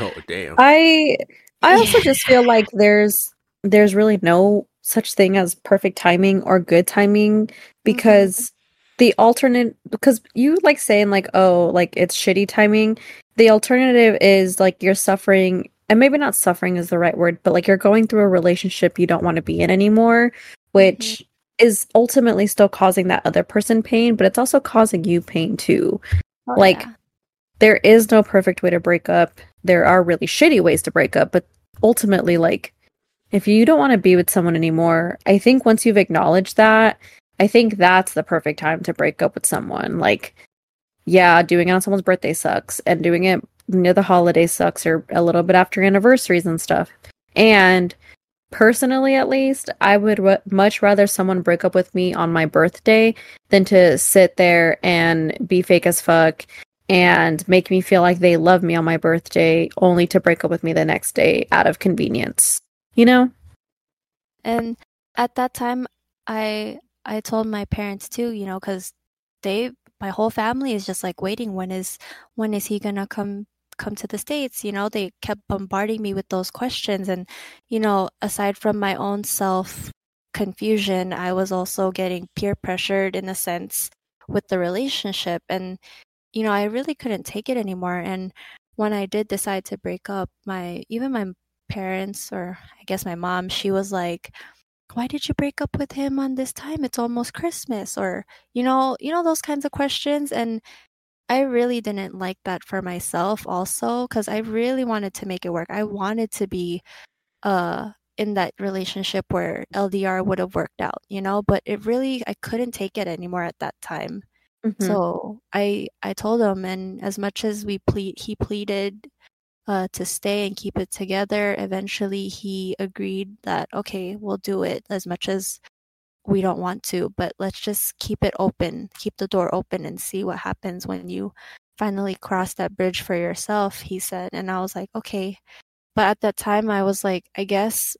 Oh damn. I I also yeah. just feel like there's there's really no such thing as perfect timing or good timing because mm-hmm. the alternate because you like saying like oh like it's shitty timing the alternative is like you're suffering and maybe not suffering is the right word, but like you're going through a relationship you don't want to be in anymore, which mm-hmm. is ultimately still causing that other person pain, but it's also causing you pain too. Oh, like yeah. there is no perfect way to break up. There are really shitty ways to break up, but ultimately like if you don't want to be with someone anymore, I think once you've acknowledged that, I think that's the perfect time to break up with someone. Like yeah, doing it on someone's birthday sucks and doing it near the holiday sucks or a little bit after anniversaries and stuff. And personally, at least, I would much rather someone break up with me on my birthday than to sit there and be fake as fuck and make me feel like they love me on my birthday only to break up with me the next day out of convenience. You know? And at that time, I I told my parents too, you know, because they my whole family is just like waiting when is when is he gonna come come to the states? You know they kept bombarding me with those questions. And you know aside from my own self confusion i was also getting peer pressured in a sense with the relationship. And you know i really couldn't take it anymore. And when i did decide to break up my even my parents or i guess my mom she was like why did you break up with him on this time? It's almost christmas or you know you know those kinds of questions and i really didn't like that for myself also because i really wanted to make it work. I wanted to be uh in that relationship where ldr would have worked out you know but it really i couldn't take it anymore at that time. Mm-hmm. so i i told him and as much as we plead he pleaded uh, to stay and keep it together. Eventually, he agreed that, okay, we'll do it as much as we don't want to, but let's just keep it open, keep the door open and see what happens when you finally cross that bridge for yourself, he said. And I was like, okay. But at that time, I was like, I guess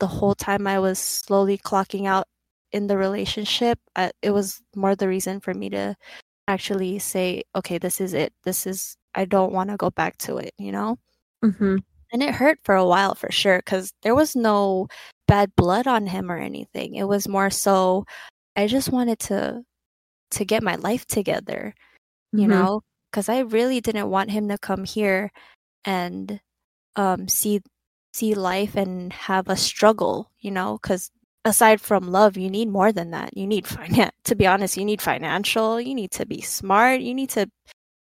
the whole time I was slowly clocking out in the relationship, uh, it was more the reason for me to actually say, okay, this is it. This is I don't want to go back to it, you know? Mm-hmm. And it hurt for a while for sure because there was no bad blood on him or anything. It was more so I just wanted to to get my life together, you mm-hmm. know? Because I really didn't want him to come here and um, see see life and have a struggle, you know? Because aside from love, you need more than that. You need finance. To be honest, you need financial. You need to be smart. You need to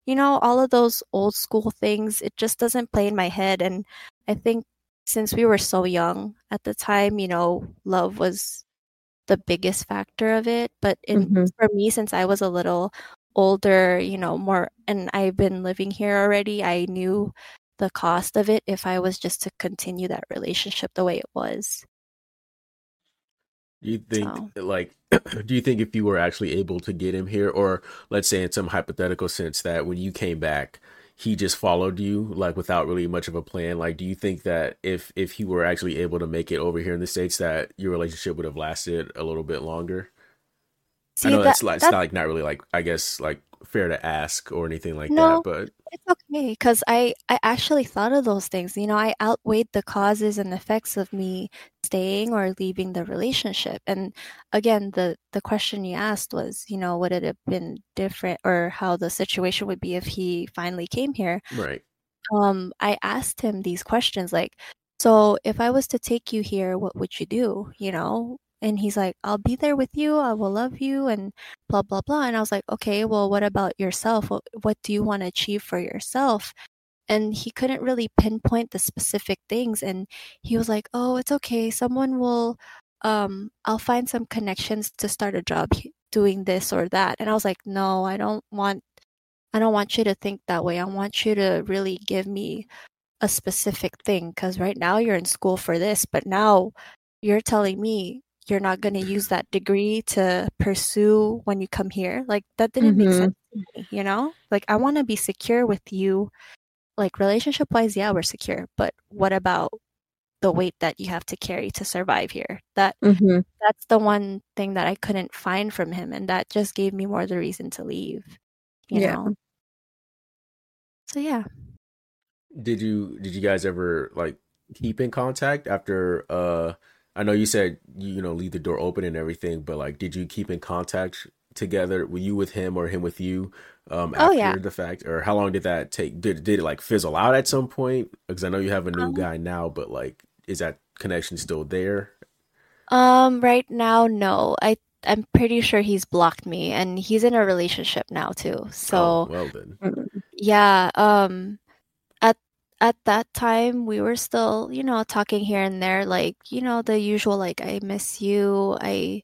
you know, all of those old school things, it just doesn't play in my head. And I think since we were so young at the time, you know, love was the biggest factor of it. But in mm-hmm. for me, since I was a little older, you know, more, and I've been living here already, I knew the cost of it if I was just to continue that relationship the way it was. Do you think so. like do you think if you were actually able to get him here or let's say in some hypothetical sense that when you came back he just followed you like without really much of a plan like do you think that if if he were actually able to make it over here in the states that your relationship would have lasted a little bit longer See, I know that, that's, that's, that's not like not really like I guess like fair to ask or anything like no, that, but it's okay because I I actually thought of those things. You know, I outweighed the causes and effects of me staying or leaving the relationship. And again, the the question you asked was, you know, would it have been different or how the situation would be if he finally came here? Right. Um, I asked him these questions like, so if I was to take you here, what would you do? You know, and he's like, I'll be there with you. I will love you and blah, blah, blah. And I was like, okay, well, what about yourself? What, what do you want to achieve for yourself? And he couldn't really pinpoint the specific things. And he was like, oh, it's okay. Someone will, um, I'll find some connections to start a job doing this or that. And I was like, no, I don't want, I don't want you to think that way. I want you to really give me a specific thing because right now you're in school for this, but now you're telling me you're not going to use that degree to pursue when you come here. Like that didn't mm-hmm. make sense to me, you know? Like I want to be secure with you. Like relationship wise, yeah, we're secure, but what about the weight that you have to carry to survive here? That mm-hmm. that's the one thing that I couldn't find from him and that just gave me more the reason to leave. You yeah. know. So yeah. Did you did you guys ever like keep in contact after uh I know you said you know leave the door open and everything, but like, did you keep in contact together? Were you with him or him with you? Um, Oh, after yeah. the fact, or how long did that take? Did did it like fizzle out at some point? Because I know you have a new Um, guy now, but like, is that connection still there? Um, right now, no. I I'm pretty sure he's blocked me, and he's in a relationship now too. oh, So well then. yeah, um, at at that time we were still, you know, talking here and there, like, you know, the usual, like, I miss you, I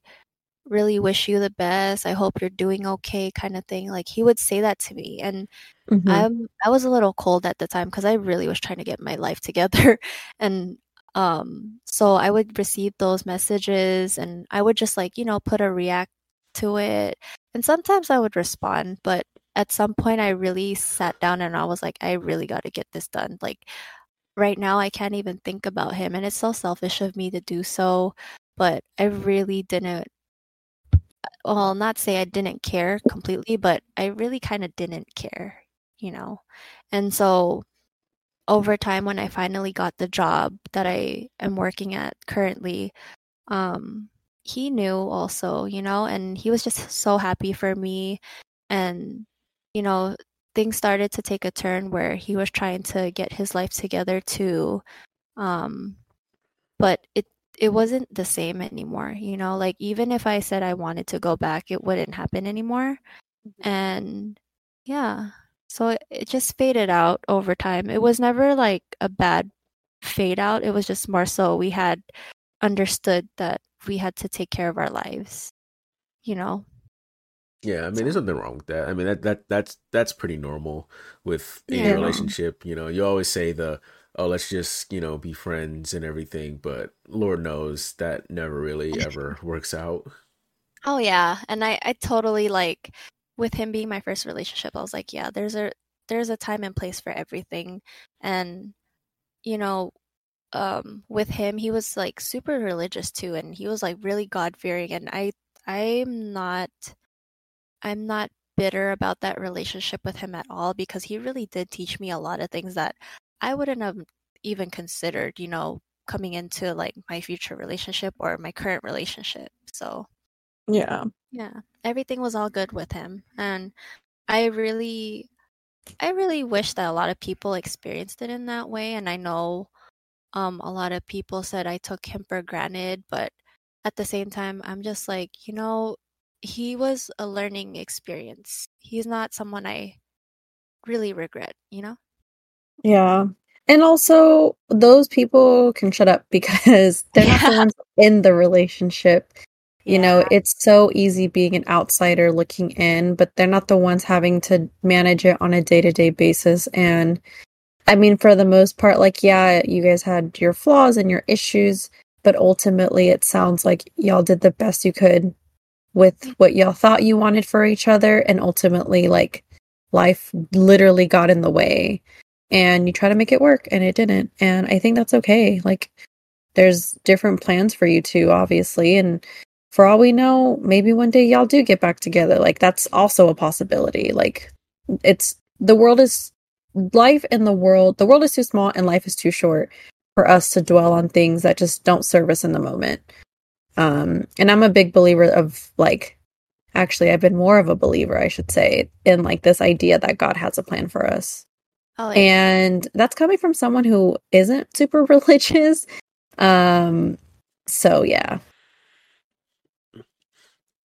really wish you the best, I hope you're doing okay, kind of thing. Like he would say that to me, and Mhm. I'm I was a little cold at the time because I really was trying to get my life together, and um, so I would receive those messages, and I would just like you know put a react to it, and sometimes I would respond, but at some point I really sat down and I was like, I really got to get this done. Like right now, I can't even think about him, and it's so selfish of me to do so, but I really didn't. Well, not say I didn't care completely, but I really kind of didn't care, you know. And so over time when I finally got the job that I am working at currently, um he knew also, you know, and he was just so happy for me and you know, things started to take a turn where he was trying to get his life together too. Um but it it wasn't the same anymore, you know, like even if I said I wanted to go back, it wouldn't happen anymore. And yeah, so it, it just faded out over time. It was never like a bad fade out. It was just more so we had understood that we had to take care of our lives, you know? Yeah, I mean, there's nothing wrong with that. I mean, that that that's that's pretty normal with any Yeah. relationship. You know, you always say the oh, let's just you know be friends and everything, but Lord knows that never really ever works out. Oh yeah, and I I totally like with him being my first relationship, I was like, yeah, there's a there's a time and place for everything. And you know, um with him, he was like super religious too and he was like really God-fearing and I I'm not I'm not bitter about that relationship with him at all because he really did teach me a lot of things that I wouldn't have even considered, you know, coming into like my future relationship or my current relationship. So Yeah. yeah, everything was all good with him. And I really I really wish that a lot of people experienced it in that way and I know um a lot of people said I took him for granted, but at the same time I'm just like, you know, he was a learning experience. He's not someone I really regret, you know? Yeah. And also, those people can shut up because they're not the ones in the relationship. You know, it's so easy being an outsider looking in, but they're not the ones having to manage it on a day to day basis. And I mean, for the most part, like, yeah, you guys had your flaws and your issues, but ultimately, it sounds like y'all did the best you could with what y'all thought you wanted for each other. And ultimately, like, life literally got in the way and you try to make it work and it didn't. And I think that's okay. Like, there's different plans for you two, obviously. And for all we know, maybe one day y'all do get back together. Like, that's also a possibility. Like, it's the world is life in the world, the world is too small and life is too short for us to dwell on things that just don't serve us in the moment. Um, and I'm a big believer of like, actually, I've been more of a believer, I should say, in like this idea that God has a plan for us Oh, yeah. and that's coming from someone who isn't super religious um so yeah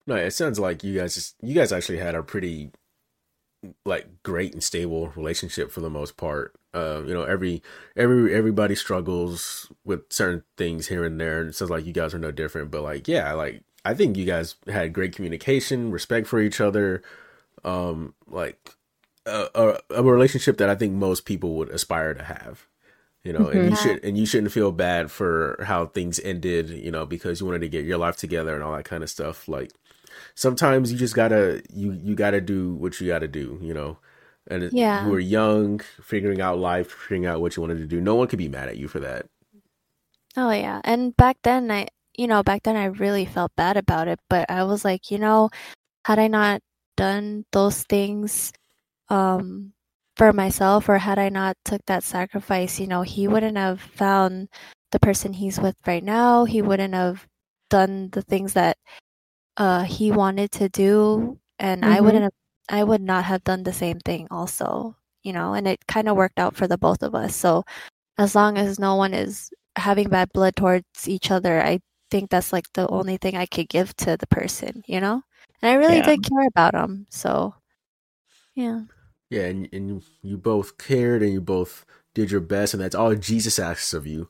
No, it sounds like you guys just you guys actually had a pretty like great and stable relationship for the most part. Uh, you know, every every everybody struggles with certain things here and there, and it sounds like you guys are no different. But like, yeah, like I think you guys had great communication, respect for each other, um, like a, a, a relationship that I think most people would aspire to have. You know, and you Mhm. should and you shouldn't feel bad for how things ended. You know, because you wanted to get your life together and all that kind of stuff. Like sometimes you just gotta you you gotta do what you gotta do. You know, and it- Yeah. you were young, figuring out life, figuring out what you wanted to do. No one could be mad at you for that. Oh yeah. And back then I you know, back then I really felt bad about it, but I was like, you know, had I not done those things um for myself or had I not took that sacrifice, you know, he wouldn't have found the person he's with right now. He wouldn't have done the things that uh he wanted to do and I Mhm. wouldn't have I would not have done the same thing also, you know, and it kind of worked out for the both of us. So as long as no one is having bad blood towards each other, I think that's like the only thing I could give to the person, you know? And I really Yeah. did care about him. So yeah. Yeah, and and you, both cared and you both did your best, and that's all Jesus asks of you.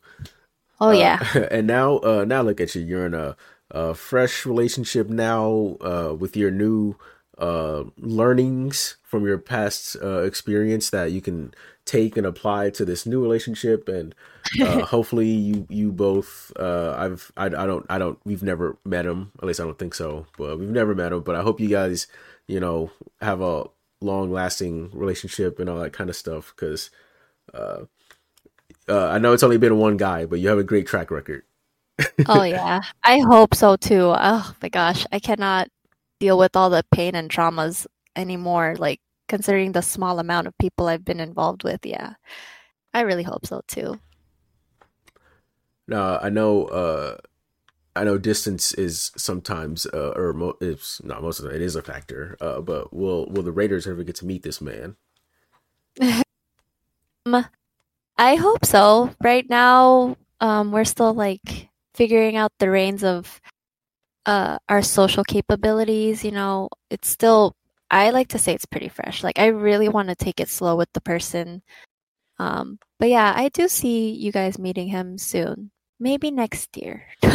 Oh Uh, yeah. and now, uh, now look at you. You're in a, a fresh relationship now, uh, with your new uh learnings from your past uh, experience that you can take and apply to this new relationship, and uh, hopefully you you both. Uh, I've I, I don't I don't we've never met him. At least I don't think so. But we've never met him. But I hope you guys you know have a long lasting relationship and all that kind of stuff because. Uh, uh, I know it's only been one guy, but you have a great track record. oh yeah. I hope so too. Oh my gosh, I cannot deal with all the pain and traumas anymore like considering the small amount of people I've been involved with. Yeah. I really hope so too. Now I know, uh, I know distance is sometimes, uh, or mo- it's not most of it, it is a factor. Uh, but will will the Raiders ever get to meet this man? I hope so. Right now, um, we're still like figuring out the reins of uh, our social capabilities. You know, it's still, I like to say it's pretty fresh. Like, I really want to take it slow with the person. Um, but yeah, I do see you guys meeting him soon. Maybe next year.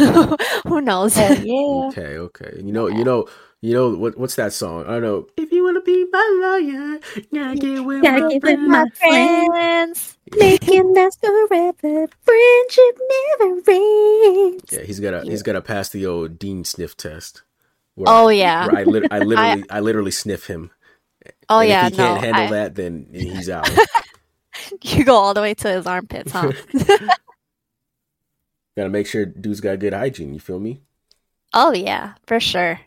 Who knows? Oh, yeah. Okay, okay. You know, you know, you know what? What's that song? I don't know. If you wanna be my lawyer, gotta get with Gotta my get with friend. my friend. friends. Making last forever. Friendship never ends. Yeah, he's gotta he's gotta pass the old Dean sniff test. Where Oh yeah. I, lit- I literally I literally sniff him. Oh And yeah. If he can't no, handle I- that, then he's out. you go all the way to his armpits, huh? gotta make sure dude's got good hygiene. You feel me? oh yeah, for sure.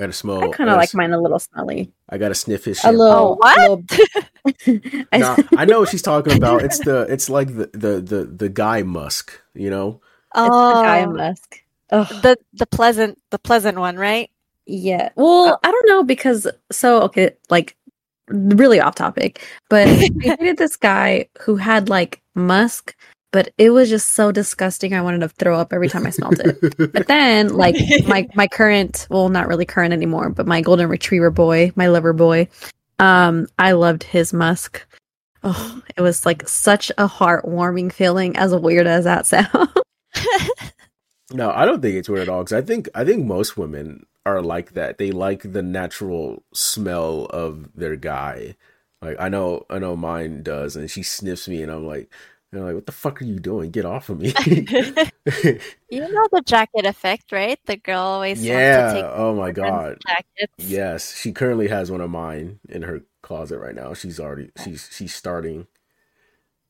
I gotta smell. I kind of like s- mine a little smelly. I gotta sniff his A shampoo. little. Oh, what? a little- I- Nah, I know what she's talking about. It's the it's like the the the, the guy musk, you know. It's the guy oh. musk. Ugh. the the pleasant the pleasant one, right? Yeah. Well, uh, I don't know because so okay, like really off topic, but I dated this guy who had like musk, but it was just so disgusting. I wanted to throw up every time I smelled it. But then, like my my current, well, not really current anymore, but my golden retriever boy, my lover boy, um, I loved his musk. Oh, it was like such a heartwarming feeling, as weird as that sounds. no, I don't think it's weird at all. Because I think I think most women are like that. They like the natural smell of their guy. Like I know I know mine does, and she sniffs me, and I'm like, you know, like what the fuck are you doing? Get off of me! You know the jacket effect, right? The girl always wants to yeah. take Oh my god. jackets. Yes, she currently has one of mine in her closet right now. She's already she's she's starting.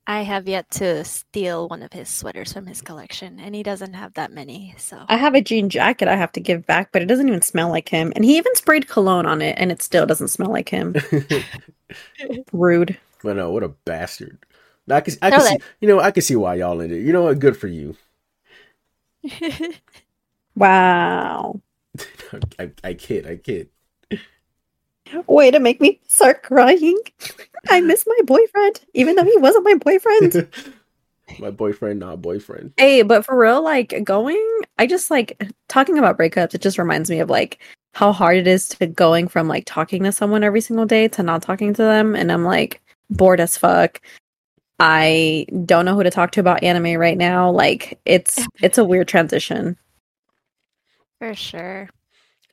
I have yet to steal one of his sweaters from his collection, and he doesn't have that many. So I have a jean jacket I have to give back, but it doesn't even smell like him. And he even sprayed cologne on it, and it still doesn't smell like him. Rude. But no, what a bastard. Now, I can, I can see, you know, I can see why y'all in it. You know what? Good for you. Wow. I, I kid, I kid. Way to make me start crying. I miss my boyfriend, even though he wasn't my boyfriend. My boyfriend, not boyfriend. hey, but for real, like going, I just like talking about breakups. It just reminds me of like how hard it is to going from like talking to someone every single day to not talking to them. And I'm like bored as fuck. I don't know who to talk to about anime right now. Like it's it's a weird transition. for sure.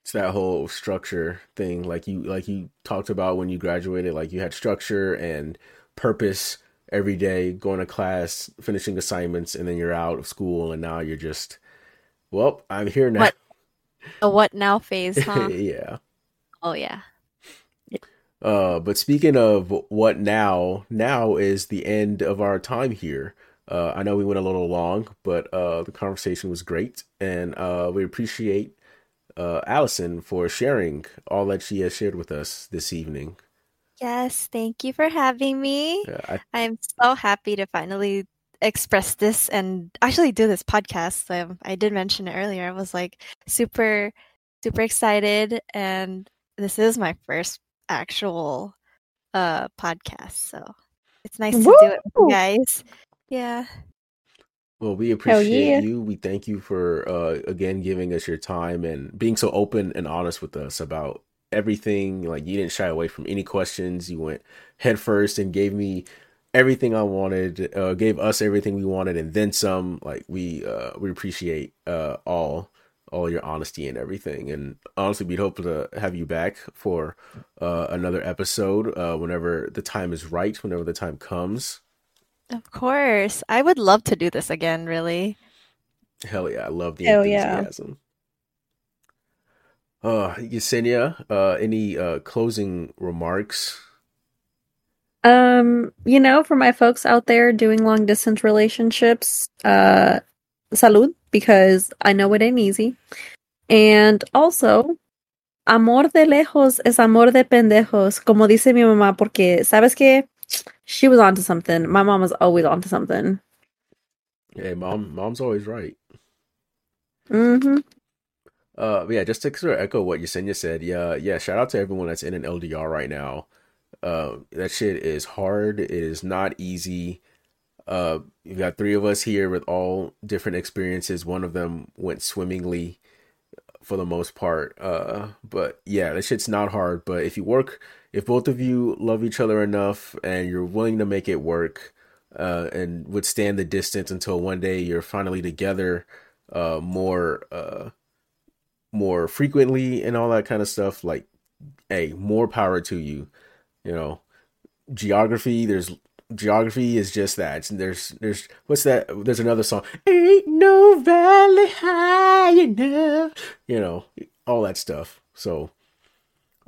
It's that whole structure thing, like you like you talked about when you graduated. Like you had structure and purpose every day, going to class, finishing assignments, and then you're out of school, and now you're just, well, I'm here now. What? The what now phase, huh? yeah. oh yeah. Uh, but speaking of what now, now is the end of our time here. Uh, I know we went a little long, but uh, the conversation was great, and uh, we appreciate uh, Allyson for sharing all that she has shared with us this evening. Yes, thank you for having me. Uh, I, I'm so happy to finally express this and actually do this podcast. Um, I did mention it earlier. I was like super, super excited, and this is my first actual uh podcast, so it's nice to do it you guys. Yeah. Well, we appreciate yeah. you. We thank you for uh again giving us your time and being so open and honest with us about everything. Like you didn't shy away from any questions. You went head first and gave me everything I wanted, uh gave us everything we wanted and then some. Like we uh we appreciate uh all all your honesty and everything. And honestly, we'd hope to have you back for uh another episode uh whenever the time is right, whenever the time comes. Of course. I would love to do this again, really. Hell yeah, I love the Hell yeah. enthusiasm. Uh, Yesenia, uh, any uh closing remarks? Um, you know, for my folks out there doing long distance relationships, uh, salud, because I know it ain't easy. And also, amor de lejos es amor de pendejos, como dice mi mamá, porque, ¿sabes qué? She was onto something. My mom was always onto something. Hey, mom, mom's always right. Mm-hmm. Uh, yeah, just to sort of echo what Yesenia said. Yeah, yeah. Shout out to everyone that's in an LDR right now. Uh, that shit is hard. It is not easy. Uh, you've got three of us here with all different experiences. One of them went swimmingly for the most part. Uh, but yeah, that shit's not hard. But if you work, if both of you love each other enough and you're willing to make it work, uh, and withstand the distance until one day you're finally together, uh, more, uh, more frequently and all that kind of stuff, like, hey, more power to you. You know, geography, there's geography is just that. There's there's what's that? There's another song. Ain't no valley high enough. You know, all that stuff. So,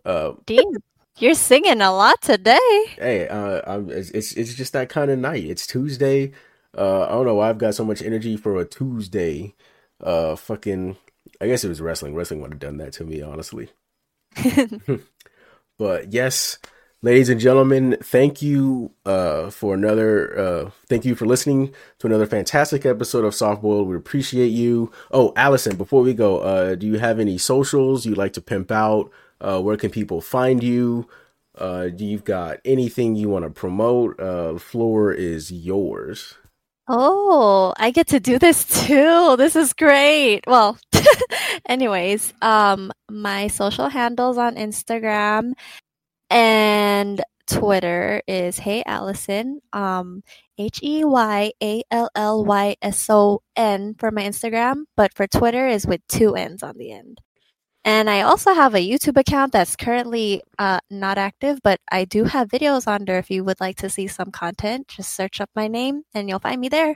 uh, Dean, you're singing a lot today. hey, uh, I'm, it's it's it's just that kind of night. It's Tuesday. Uh, I don't know why I've got so much energy for a Tuesday. Uh, fucking, I guess it was wrestling. Wrestling would have done that to me, honestly. But yes, ladies and gentlemen, thank you uh, for another. Uh, thank you for listening to another fantastic episode of Soft Boiled. We appreciate you. Oh, Allyson, before we go, uh, do you have any socials you'd like to pimp out? Uh, where can people find you? Uh, do you've got anything you want to promote? Uh, the floor is yours. Oh, I get to do this too. This is great. Well, anyways, um, my social handles on Instagram and Twitter is Hey Allyson, um, H E Y A L L Y S O N for my Instagram, but for Twitter is with two N's on the end. And I also have a YouTube account that's currently uh, not active, but I do have videos on there if you would like to see some content. Just search up my name and you'll find me there.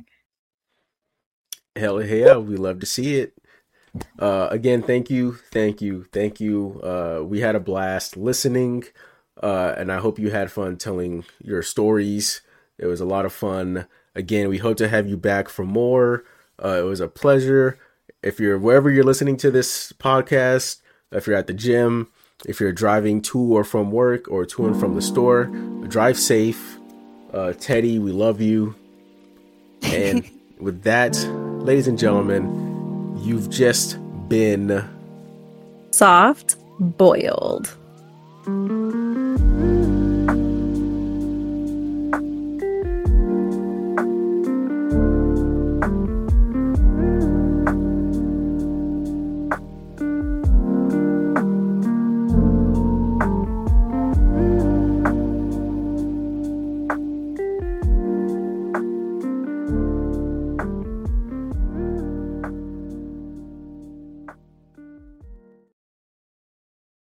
Hell yeah, we love to see it. Uh, again, thank you, thank you, thank you. Uh, we had a blast listening, uh, and I hope you had fun telling your stories. It was a lot of fun. Again, we hope to have you back for more. Uh, it was a pleasure. If you're wherever you're listening to this podcast, if you're at the gym, if you're driving to or from work or to and from the store, drive safe. Uh, Teddy, we love you. And with that, ladies and gentlemen, you've just been Soft boiled.